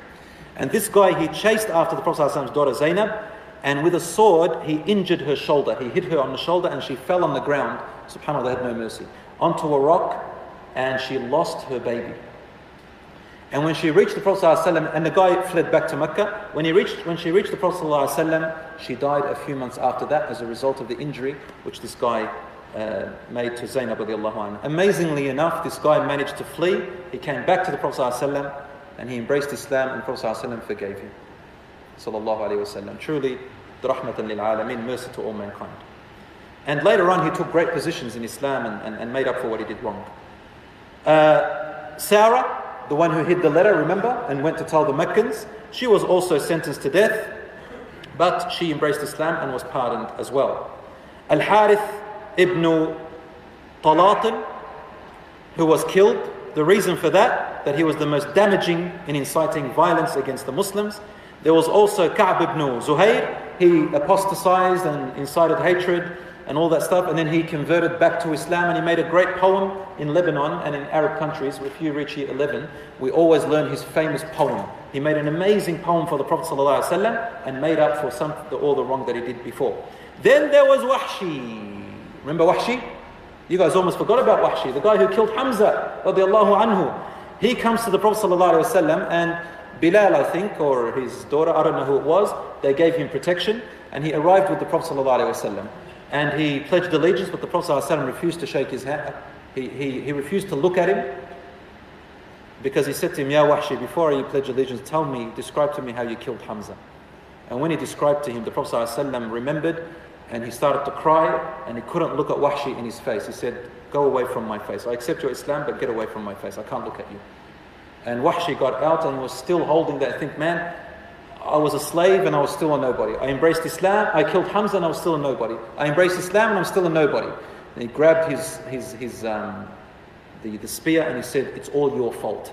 And this guy, he chased after the Prophet ﷺ's daughter Zainab and with a sword, he injured her shoulder. He hit her on the shoulder and she fell on the ground. SubhanAllah, they had no mercy. Onto a rock and she lost her baby. And when she reached the Prophet ﷺ, and the guy fled back to Mecca, when, he reached, when she reached the Prophet ﷺ, she died a few months after that as a result of the injury which this guy uh, made to Zainab anha. Amazingly enough, this guy managed to flee. He came back to the Prophet ﷺ, and he embraced Islam and the Prophet ﷺ forgave him. Sallallahu Alaihi Wasallam. Truly, the rahmatan lil alameen, mercy to all mankind. And later on, he took great positions in Islam and, and, and made up for what he did wrong. Uh, Sarah, the one who hid the letter, remember, and went to tell the Meccans, she was also sentenced to death, but she embraced Islam and was pardoned as well. Al Harith ibn Talatin, who was killed. The reason for that, that he was the most damaging in inciting violence against the Muslims. There was also Ka'b ibn Zuhair, he apostatized and incited hatred and all that stuff, and then he converted back to Islam and he made a great poem in Lebanon and in Arab countries. If you reach year 11, we always learn his famous poem. He made an amazing poem for the Prophet ﷺ and made up for some all the wrong that he did before. Then there was Wahshi. Remember Wahshi? You guys almost forgot about Wahshi, the guy who killed Hamza radiallahu anhu. He comes to the Prophet ﷺ and Bilal, I think, or his daughter, I don't know who it was, they gave him protection and he arrived with the Prophet ﷺ. And he pledged allegiance, but the Prophet ﷺ refused to shake his hand. He, he, he refused to look at him because he said to him, Ya Wahshi, before you pledge allegiance, tell me, describe to me how you killed Hamza. And when he described to him, the Prophet ﷺ remembered and he started to cry and he couldn't look at Wahshi in his face. He said, Go away from my face. I accept your Islam, but get away from my face. I can't look at you. And Wahshi got out and was still holding that. I think, man, I was a slave and I was still a nobody. I embraced Islam, I killed Hamza and I was still a nobody. I embraced Islam and I'm still a nobody. And he grabbed his, his, his um, the, the spear and he said, It's all your fault.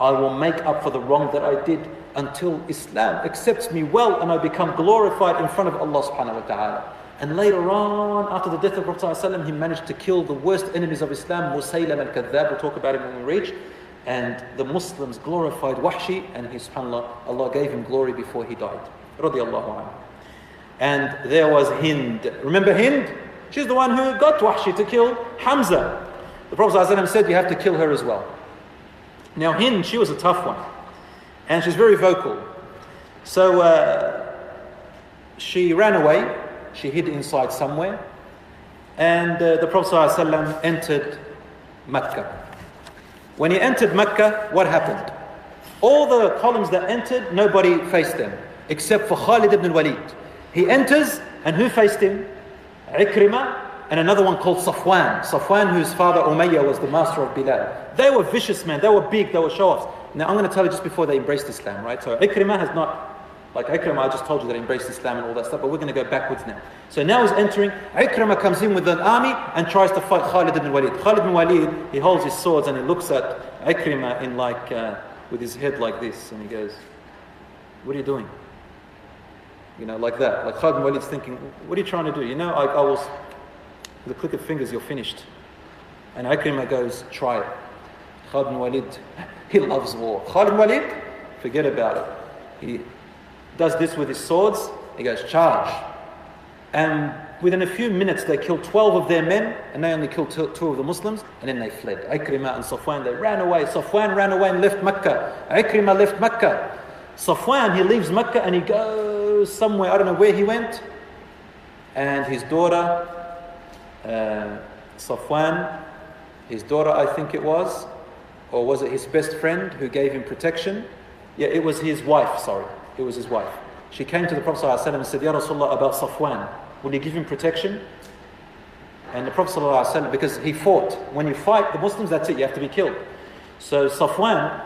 I will make up for the wrong that I did until Islam accepts me well and I become glorified in front of Allah subhanahu wa ta'ala. And later on, after the death of Prophet he managed to kill the worst enemies of Islam, Musaylam al-Kadhab. We'll talk about him when we reach. And the Muslims glorified Wahshi, and he, subhanAllah, Allah gave him glory before he died. And there was Hind. Remember Hind? She's the one who got Wahshi to kill Hamza. The Prophet said, You have to kill her as well. Now, Hind, she was a tough one. And she's very vocal. So uh, she ran away She hid inside somewhere. And uh, the Prophet ﷺ entered Mecca. When he entered Mecca, what happened? All the columns that entered, nobody faced them, except for Khalid ibn Walid. He enters, and who faced him? Ikrimah, and another one called Safwan. Safwan, whose father Umayyah was the master of Bilal. They were vicious men, they were big, they were show offs. Now I'm going to tell you just before they embraced Islam, right? So Ikrimah has not like Ikrimah, I just told you that embraced Islam and all that stuff, but we're going to go backwards now. So now he's entering. Ikrimah comes in with an army and tries to fight Khalid ibn Walid. Khalid ibn Walid, he holds his swords and he looks at Ikrimah in like, uh, with his head like this, and he goes, What are you doing? You know, like that. Like Khalid ibn Walid's thinking, What are you trying to do? You know, I, I was, with a click of fingers, you're finished. And Ikrimah goes, Try it. Khalid ibn Walid, he loves war. Khalid ibn Walid, forget about it. He does this with his swords. He goes, charge. And within a few minutes, they killed 12 of their men, and they only killed two, two of the Muslims, and then they fled. Ikrimah and Safwan, they ran away. Safwan ran away and left Mecca. Ikrimah left Mecca. Safwan, he leaves Mecca and he goes somewhere, I don't know where he went. And his daughter, uh, Safwan, his daughter, I think it was, or was it his best friend who gave him protection? Yeah, it was his wife, sorry It was his wife. She came to the Prophet ﷺ and said, Ya Rasulullah, about Safwan, will you give him protection? And the Prophet ﷺ, because he fought. When you fight the Muslims, that's it, you have to be killed. So Safwan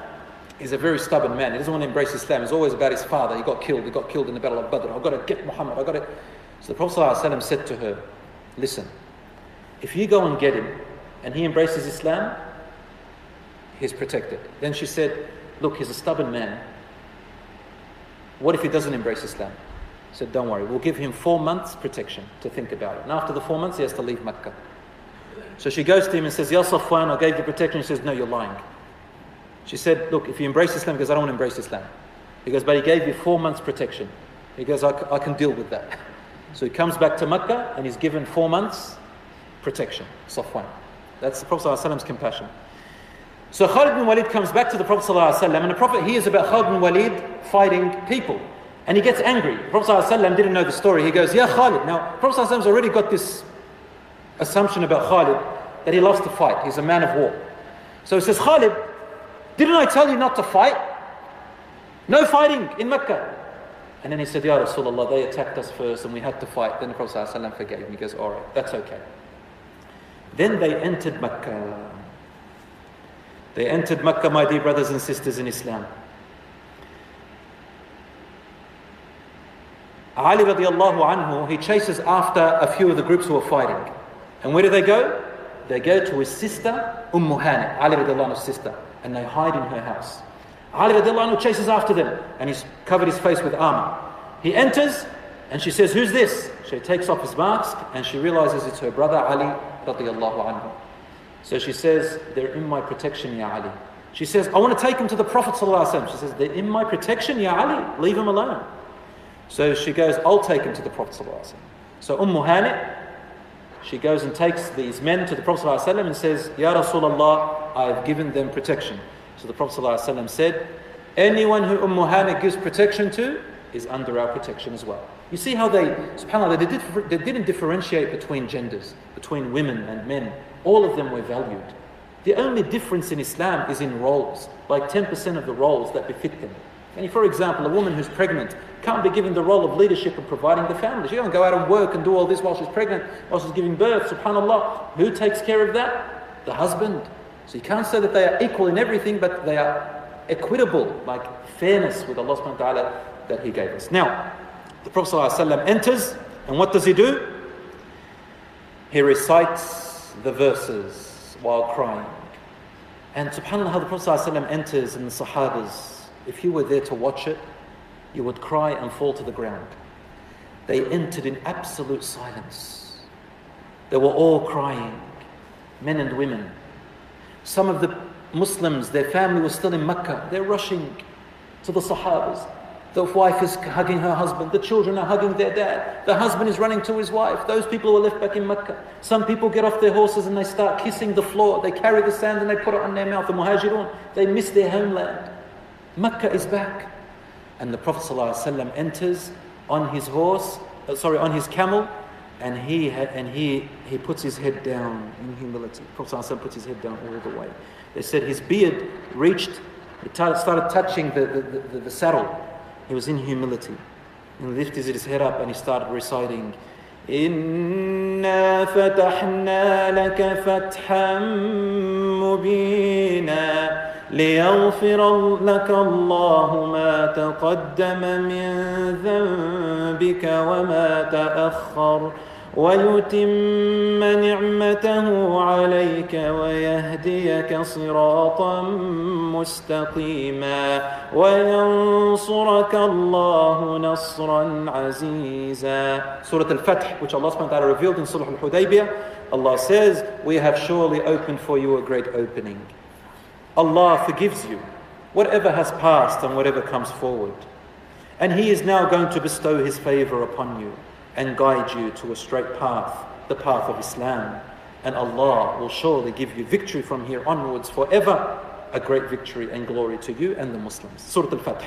is a very stubborn man. He doesn't want to embrace Islam. He's always about his father. He got killed. He got killed in the Battle of Badr. I've got to get Muhammad. I've got to. So the Prophet ﷺ said to her, Listen, if you go and get him and he embraces Islam, he's protected. Then she said, Look, he's a stubborn man. What if he doesn't embrace Islam? He said, Don't worry, we'll give him four months protection to think about it. And after the four months, he has to leave Mecca. So she goes to him and says, Ya Safwan, I gave you protection. He says, No, you're lying. She said, Look, if you embrace Islam, because I don't want to embrace Islam. He goes, But he gave you four months protection. He goes, I, I can deal with that. So he comes back to Mecca and he's given four months protection. Safwan. That's the Prophet ﷺ's compassion. So Khalid bin Walid comes back to the Prophet ﷺ, and the Prophet hears about Khalid bin Walid fighting people. And he gets angry. The Prophet ﷺ didn't know the story. He goes, Yeah, Khalid. Now, the Prophet ﷺ has already got this assumption about Khalid that he loves to fight. He's a man of war. So he says, Khalid, didn't I tell you not to fight? No fighting in Mecca. And then he said, Ya Rasulullah, they attacked us first and we had to fight. Then the Prophet ﷺ forgave him. He goes, All right, that's okay. Then they entered Mecca. They entered Mecca, my dear brothers and sisters in Islam. Ali radiallahu anhu, he chases after a few of the groups who are fighting. And where do they go? They go to his sister, Umm Hani, Ali radiallahu anhu's sister, and they hide in her house. Ali radiallahu anhu chases after them, and he's covered his face with armor. He enters, and she says, Who's this? She takes off his mask, and she realizes it's her brother Ali radiallahu anhu. So she says, They're in my protection, Ya Ali. She says, I want to take him to the Prophet. ﷺ. She says, They're in my protection, Ya Ali. Leave him alone. So she goes, I'll take him to the Prophet. ﷺ. So Umm Hani, she goes and takes these men to the Prophet ﷺ and says, Ya Rasulullah, I've given them protection. So the Prophet ﷺ said, Anyone who Umm Hani gives protection to is under our protection as well. You see how they, subhanAllah, they, did, they didn't differentiate between genders, between women and men. All of them were valued. The only difference in Islam is in roles, like 10% of the roles that befit them. And for example, a woman who's pregnant can't be given the role of leadership and providing the family. She can't go out and work and do all this while she's pregnant, while she's giving birth. Subhanallah. Who takes care of that? The husband. So you can't say that they are equal in everything, but they are equitable, like fairness with Allah subhanahu wa ta'ala that He gave us. Now, the Prophet ﷺ enters, and what does he do? He recites the verses while crying. And subhanAllah, how the Prophet ﷺ enters and the Sahabas, if you were there to watch it, you would cry and fall to the ground. They entered in absolute silence. They were all crying, men and women. Some of the Muslims, their family was still in Mecca. They're rushing to the Sahabas. The wife is hugging her husband. The children are hugging their dad. The husband is running to his wife. Those people who are left back in Mecca. Some people get off their horses and they start kissing the floor. They carry the sand and they put it on their mouth. The muhajirun, they miss their homeland. Mecca is back. And the Prophet ﷺ enters on his horse uh, sorry, on his camel, and he had, and he he puts his head down in humility. Prophet ﷺ puts his head down all the way. They said his beard reached, it started touching the, the, the, the saddle. He was in humility. And lifted his head up and he started reciting, إنا فتحنا لك فتحا مبينا ليغفر لك الله ما تقدم من ذنبك وما تأخر ويتم نعمته عليك ويهديك صراطا مستقيما وينصرك الله نصرا عزيزا. سورة Al-Fath which Allah subhanahu wa ta'ala revealed in Surah Al-Hudaybiyah Allah says we have surely opened for you a great opening. Allah forgives you whatever has passed and whatever comes forward. And He is now going to bestow His favor upon you and guide you to a straight path, the path of Islam. And Allah will surely give you victory from here onwards forever, a great victory and glory to you and the Muslims. Surah Al-Fath.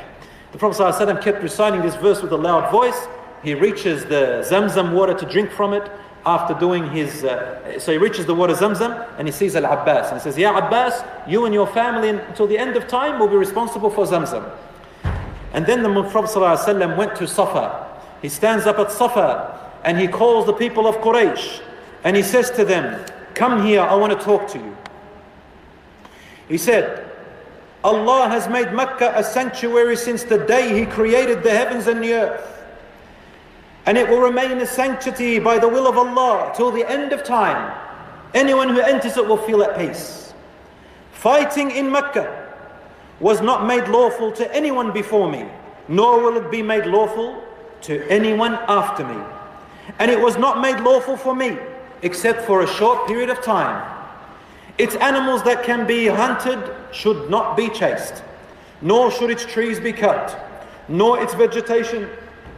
The Prophet ﷺ kept reciting this verse with a loud voice. He reaches the Zamzam water to drink from it after doing his, uh, so he reaches the water Zamzam and he sees Al Abbas and he says, Ya Abbas, you and your family until the end of time will be responsible for Zamzam. And then the Prophet ﷺ went to Safa. He stands up at Safa and he calls the people of Quraysh and he says to them, Come here, I want to talk to you. He said, Allah has made Mecca a sanctuary since the day He created the heavens and the earth and it will remain a sanctity by the will of Allah till the end of time. Anyone who enters it will feel at peace. Fighting in Mecca was not made lawful to anyone before me, nor will it be made lawful to anyone after me. And it was not made lawful for me, except for a short period of time. Its animals that can be hunted should not be chased, nor should its trees be cut, nor its vegetation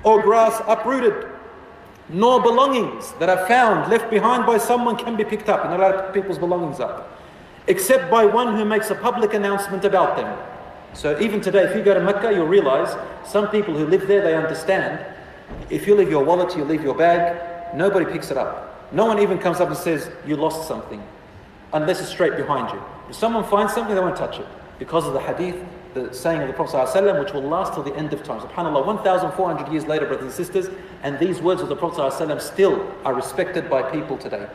or grass uprooted, nor belongings that are found left behind by someone can be picked up. Not allowed to pick people's belongings up, except by one who makes a public announcement about them. So even today, if you go to Mecca, you'll realize some people who live there, they understand. If you leave your wallet, you leave your bag, nobody picks it up. No one even comes up and says, you lost something, unless it's straight behind you. If someone finds something, they won't touch it. Because of the hadith the saying of the Prophet ﷺ, which will last till the end of time. SubhanAllah, 1,400 years later, brothers and sisters, and these words of the Prophet ﷺ still are respected by people today.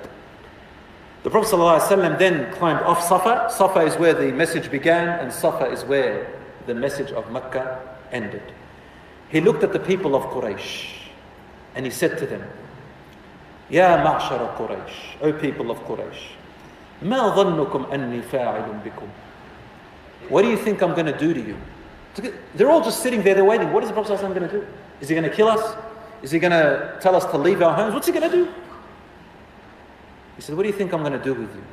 The Prophet ﷺ then climbed off Safa. Safa is where the message began, and Safa is where the message of Mecca ended. He looked at the people of Quraysh and he said to them, Ya ma'shara Quraysh, O people of Quraysh, ما ظنكم أني فاعل بكم what do you think I'm going to do to you? They're all just sitting there, they're waiting. What is the Prophet ﷺ going to do? Is he going to kill us? Is he going to tell us to leave our homes? What's he going to do? He said, What do you think I'm going to do with you?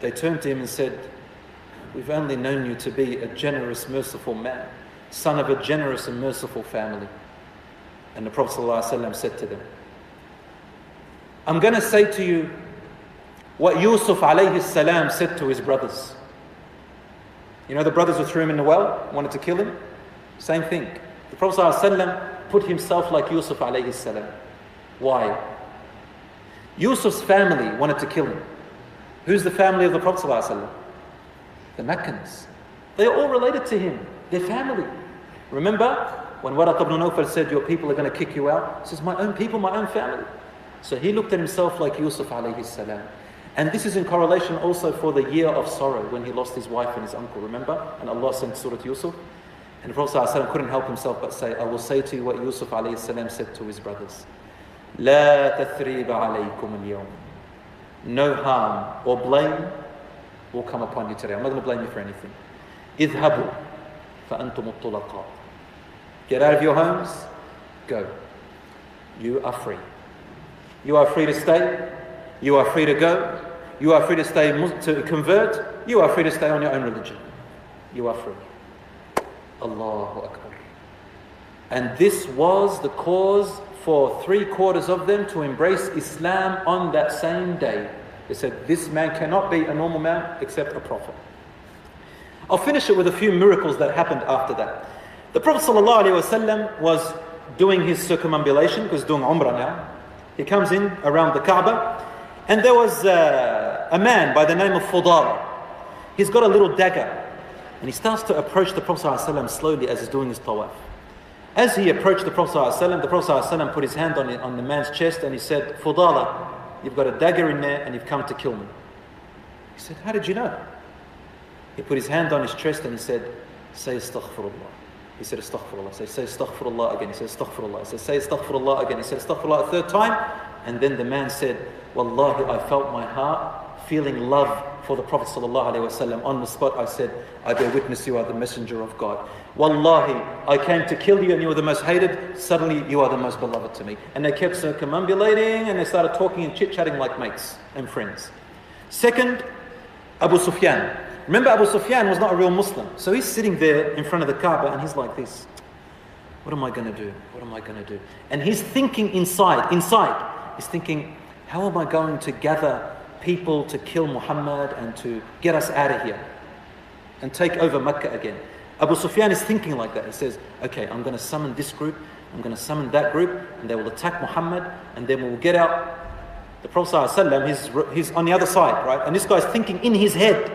They turned to him and said, We've only known you to be a generous, merciful man, son of a generous and merciful family. And the Prophet ﷺ said to them, I'm going to say to you what Yusuf alayhi salam said to his brothers. You know, the brothers who threw him in the well, wanted to kill him? Same thing. The Prophet ﷺ put himself like Yusuf alayhi salam. Why? Yusuf's family wanted to kill him. Who's the family of the Prophet? ﷺ? The Meccans. They are all related to him, their family. Remember when Waraq ibn Nawfal said, Your people are going to kick you out? He says, My own people, my own family. So he looked at himself like Yusuf alayhi salam. And this is in correlation also for the year of sorrow when he lost his wife and his uncle, remember? And Allah sent Surah Yusuf. And the Prophet ﷺ couldn't help himself but say, I will say to you what Yusuf alayhi salam said to his brothers. لا تثريب عليكم اليوم. No harm or blame will come upon you today. I'm not going to blame you for anything. اذهبوا فأنتم الطلقاء. Get out of your homes, go. You are free. You are free to stay, you are free to go. You are free to stay to convert. You are free to stay on your own religion. You are free. Allahu Akbar. And this was the cause for three quarters of them to embrace Islam on that same day. They said, This man cannot be a normal man except a prophet. I'll finish it with a few miracles that happened after that. The Prophet ﷺ was doing his circumambulation, because doing Umrah now. He comes in around the Kaaba, and there was uh, a man by the name of Fudala. He's got a little dagger, and he starts to approach the Prophet ﷺ slowly as he's doing his tawaf. As he approached the Prophet ﷺ, the Prophet ﷺ put his hand on, it, on the man's chest and he said, Fudala, you've got a dagger in there and you've come to kill me. He said, How did you know? He put his hand on his chest and he said, Say astaghfirullah. He said astaghfirullah. Say, say astaghfirullah again. He said astaghfirullah. He said, say astaghfirullah again. He said astaghfirullah a third time. And then the man said, Wallahi, I felt my heart feeling love for the Prophet ﷺ. On the spot, I said, I bear witness you are the messenger of God. Wallahi, I came to kill you and you were the most hated. Suddenly, you are the most beloved to me. And they kept circumambulating and they started talking and chit chatting like mates and friends. Second, Abu Sufyan. Remember, Abu Sufyan was not a real Muslim. So he's sitting there in front of the Kaaba and he's like this. What am I going to do? What am I going to do? And he's thinking inside, inside. He's thinking, how am I going to gather people to kill Muhammad and to get us out of here and take over Mecca again? Abu Sufyan is thinking like that. He says, okay, I'm going to summon this group, I'm going to summon that group, and they will attack Muhammad, and then we'll get out. The Prophet ﷺ, he's, he's on the other side, right? And this guy's thinking in his head.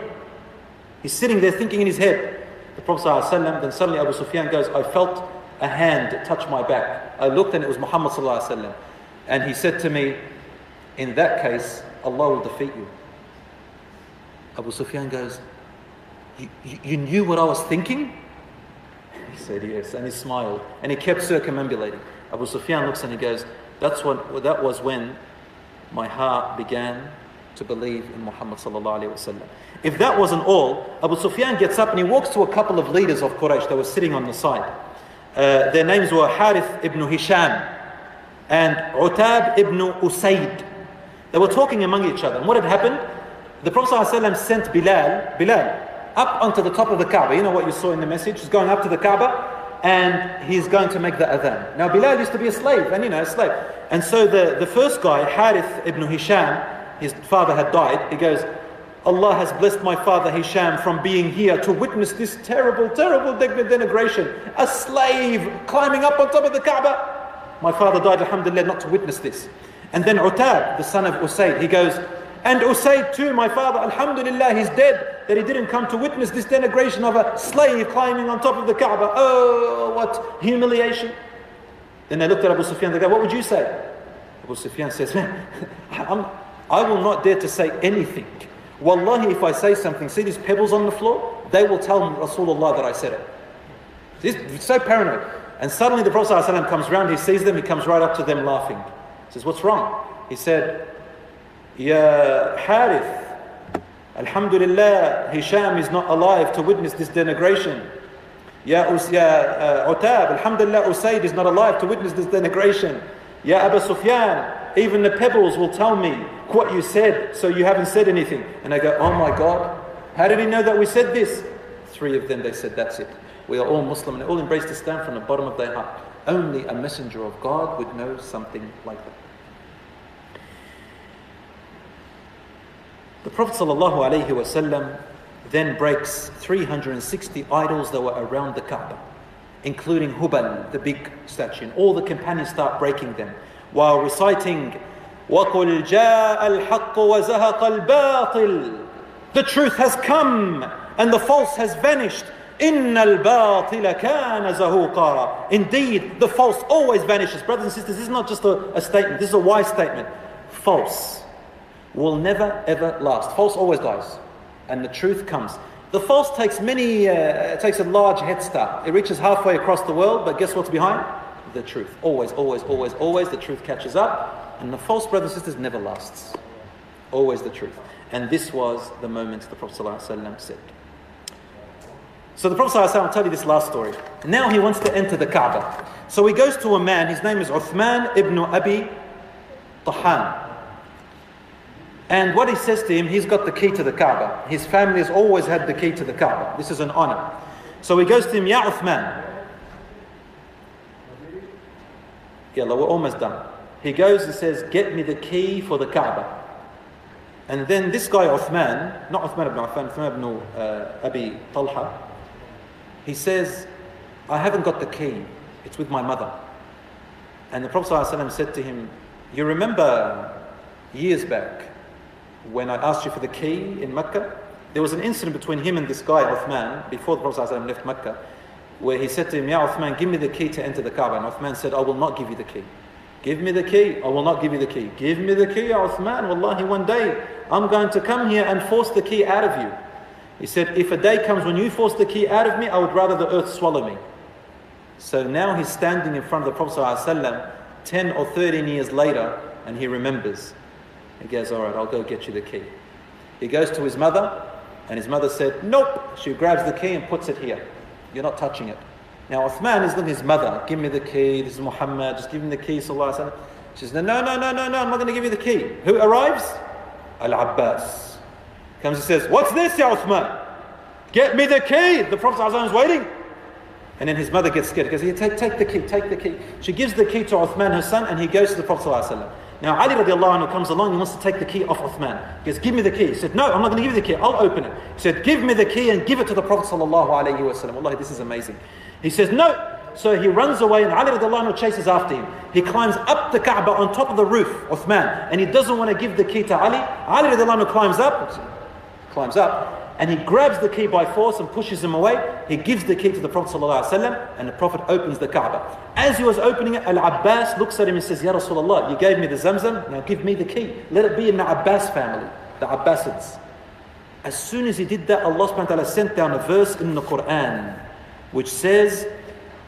He's sitting there thinking in his head. The Prophet ﷺ, then suddenly Abu Sufyan goes, I felt a hand touch my back. I looked and it was Muhammad ﷺ. And he said to me, in that case, Allah will defeat you. Abu Sufyan goes, you, you, knew what I was thinking? He said, Yes. And he smiled. And he kept circumambulating. Abu Sufyan looks and he goes, That's what that was when my heart began to believe in Muhammad. If that wasn't all, Abu Sufyan gets up and he walks to a couple of leaders of Quraysh that were sitting on the side. Uh, their names were Harith ibn Hisham and Utab ibn Usaid. They were talking among each other. And what had happened? The Prophet ﷺ sent Bilal, Bilal, up onto the top of the Kaaba. You know what you saw in the message? He's going up to the Kaaba and he's going to make the adhan. Now Bilal used to be a slave, and you know, a slave. And so the, the first guy, Harith ibn Hisham, his father had died, he goes, Allah has blessed my father Hisham from being here to witness this terrible, terrible denigration. A slave climbing up on top of the Kaaba. My father died, alhamdulillah, not to witness this. And then Utab, the son of Usaid, he goes, and Usaid too, my father, alhamdulillah, he's dead, that he didn't come to witness this denigration of a slave climbing on top of the Kaaba. Oh, what humiliation. Then they looked at Abu Sufyan, they go, what would you say? Abu Sufyan says, man, I'm, I will not dare to say anything. Wallahi, if I say something, see these pebbles on the floor? They will tell Rasulullah that I said it. He's so paranoid. And suddenly the Prophet ﷺ comes around, he sees them, he comes right up to them laughing. He says, What's wrong? He said, Ya Harith, Alhamdulillah, Hisham is not alive to witness this denigration. Ya, Us- ya uh, Alhamdulillah, Usaid is not alive to witness this denigration. Ya Abu Sufyan, even the pebbles will tell me what you said, so you haven't said anything. And I go, Oh my God, how did he know that we said this? Three of them, they said, That's it. We are all Muslim and all embraced Islam from the bottom of their heart. Only a messenger of God would know something like that. The Prophet ﷺ then breaks 360 idols that were around the Kaaba, including Hubal, the big statue. And all the companions start breaking them while reciting وَقُلْ جَاءَ الْحَقُّ وَزَهَقَ الْبَاطِلِ The truth has come and the false has vanished. إِنَّ الْبَاطِلَ كَانَ زَهُوقًا Indeed, the false always vanishes. Brothers and sisters, this is not just a, a statement, this is a wise statement. False will never ever last. False always dies. And the truth comes. The false takes many, uh, takes a large head start. It reaches halfway across the world, but guess what's behind? The truth. Always, always, always, always the truth catches up. And the false, brothers and sisters, never lasts. Always the truth. And this was the moment the Prophet ﷺ said. So the Prophet ﷺ, I'll tell you this last story. Now he wants to enter the Kaaba. So he goes to a man, his name is Uthman ibn Abi Talha. And what he says to him, he's got the key to the Kaaba. His family has always had the key to the Kaaba. This is an honor. So he goes to him, Ya Uthman. Yalla, we're almost done. He goes and says, Get me the key for the Kaaba. And then this guy, Uthman, not Uthman ibn Affan, Uthman ibn uh, Abi Talha, he says, I haven't got the key. It's with my mother. And the Prophet ﷺ said to him, You remember years back when I asked you for the key in Mecca? There was an incident between him and this guy, Uthman, before the Prophet ﷺ left Mecca, where he said to him, Ya Uthman, give me the key to enter the Kaaba. And Uthman said, I will not give you the key. Give me the key. I will not give you the key. Give me the key, Ya Uthman. Wallahi, one day I'm going to come here and force the key out of you. He said, If a day comes when you force the key out of me, I would rather the earth swallow me. So now he's standing in front of the Prophet ﷺ 10 or 13 years later and he remembers. He goes, All right, I'll go get you the key. He goes to his mother and his mother said, Nope. She grabs the key and puts it here. You're not touching it. Now Uthman is looking at his mother, Give me the key. This is Muhammad. Just give him the key. Sallallahu She says, No, no, no, no, no. I'm not going to give you the key. Who arrives? Al Abbas. Comes and says, What's this, Ya Uthman? Get me the key. The Prophet is waiting. And then his mother gets scared. He goes, Here, take, take the key, take the key. She gives the key to Uthman, her son, and he goes to the Prophet. ﷺ. Now Ali radiallahu anhu comes along, he wants to take the key off Uthman. He goes, Give me the key. He said, No, I'm not going to give you the key, I'll open it. He said, Give me the key and give it to the Prophet. sallallahu alayhi ﷺ. Wallahi, this is amazing. He says, No. So he runs away and Ali radiallahu anhu chases after him. He climbs up the Kaaba on top of the roof, Uthman, and he doesn't want to give the key to Ali. Ali radiallahu anhu climbs up, climbs up, and he grabs the key by force and pushes him away. He gives the key to the Prophet ﷺ, and the Prophet opens the Kaaba. As he was opening it, Al Abbas looks at him and says, Ya Rasulullah, you gave me the Zamzam, now give me the key. Let it be in the Abbas family, the Abbasids. As soon as he did that, Allah subhanahu wa ta'ala sent down a verse in the Quran which says,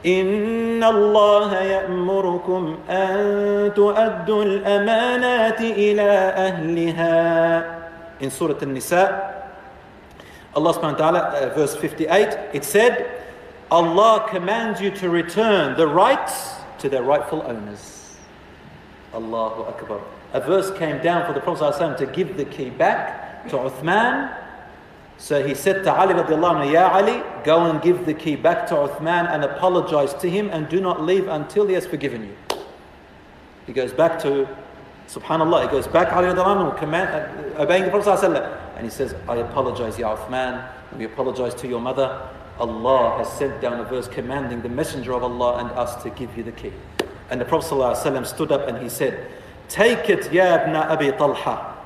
إن الله يأمركم أن تؤدوا الأمانات إلى أهلها in Surah An-Nisa Allah subhanahu wa ta'ala, uh, verse 58, it said, Allah commands you to return the rights to their rightful owners. Allahu Akbar. A verse came down for the Prophet ﷺ to give the key back to Uthman. So he said to Ali anhu, Ya Ali, go and give the key back to Uthman and apologize to him and do not leave until he has forgiven you. He goes back to Subhanallah, he goes back, command, uh, obeying the Prophet and he says, I apologize, Ya Uthman, we apologize to your mother. Allah has sent down a verse commanding the Messenger of Allah and us to give you the key. And the Prophet ﷺ stood up and he said, Take it, Ya ibn Abi Talha,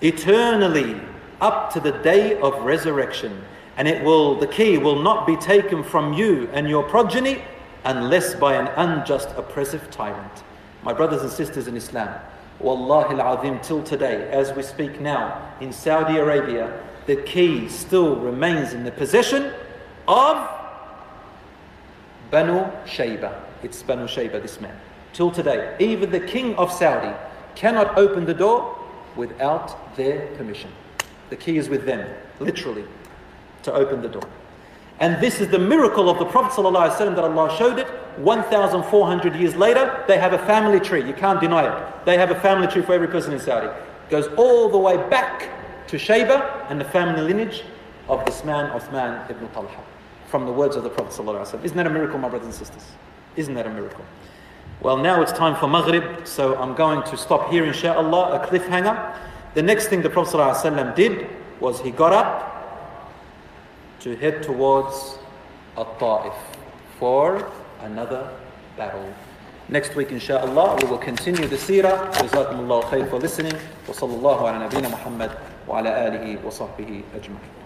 eternally up to the day of resurrection. And it will, the key will not be taken from you and your progeny unless by an unjust, oppressive tyrant. My brothers and sisters in Islam, Wallahi al-Azim, till today, as we speak now, in Saudi Arabia, the key still remains in the possession of Banu Shayba. It's Banu Shayba, this man. Till today, even the king of Saudi cannot open the door without their permission. The key is with them, literally, to open the door. And this is the miracle of the Prophet ﷺ that Allah showed it. 1,400 years later, they have a family tree. You can't deny it. They have a family tree for every person in Saudi. It goes all the way back to Shayba and the family lineage of this man, Uthman ibn Talha, from the words of the Prophet. ﷺ. Isn't that a miracle, my brothers and sisters? Isn't that a miracle? Well, now it's time for Maghrib, so I'm going to stop here, inshallah, a cliffhanger. The next thing the Prophet ﷺ did was he got up to head towards Al-Ta'if for another battle. Next week, inshallah, we will continue the seerah. Jazakumullahu khair for listening. Wa sallallahu ala nabina Muhammad wa ala alihi wa sahbihi ajma'in.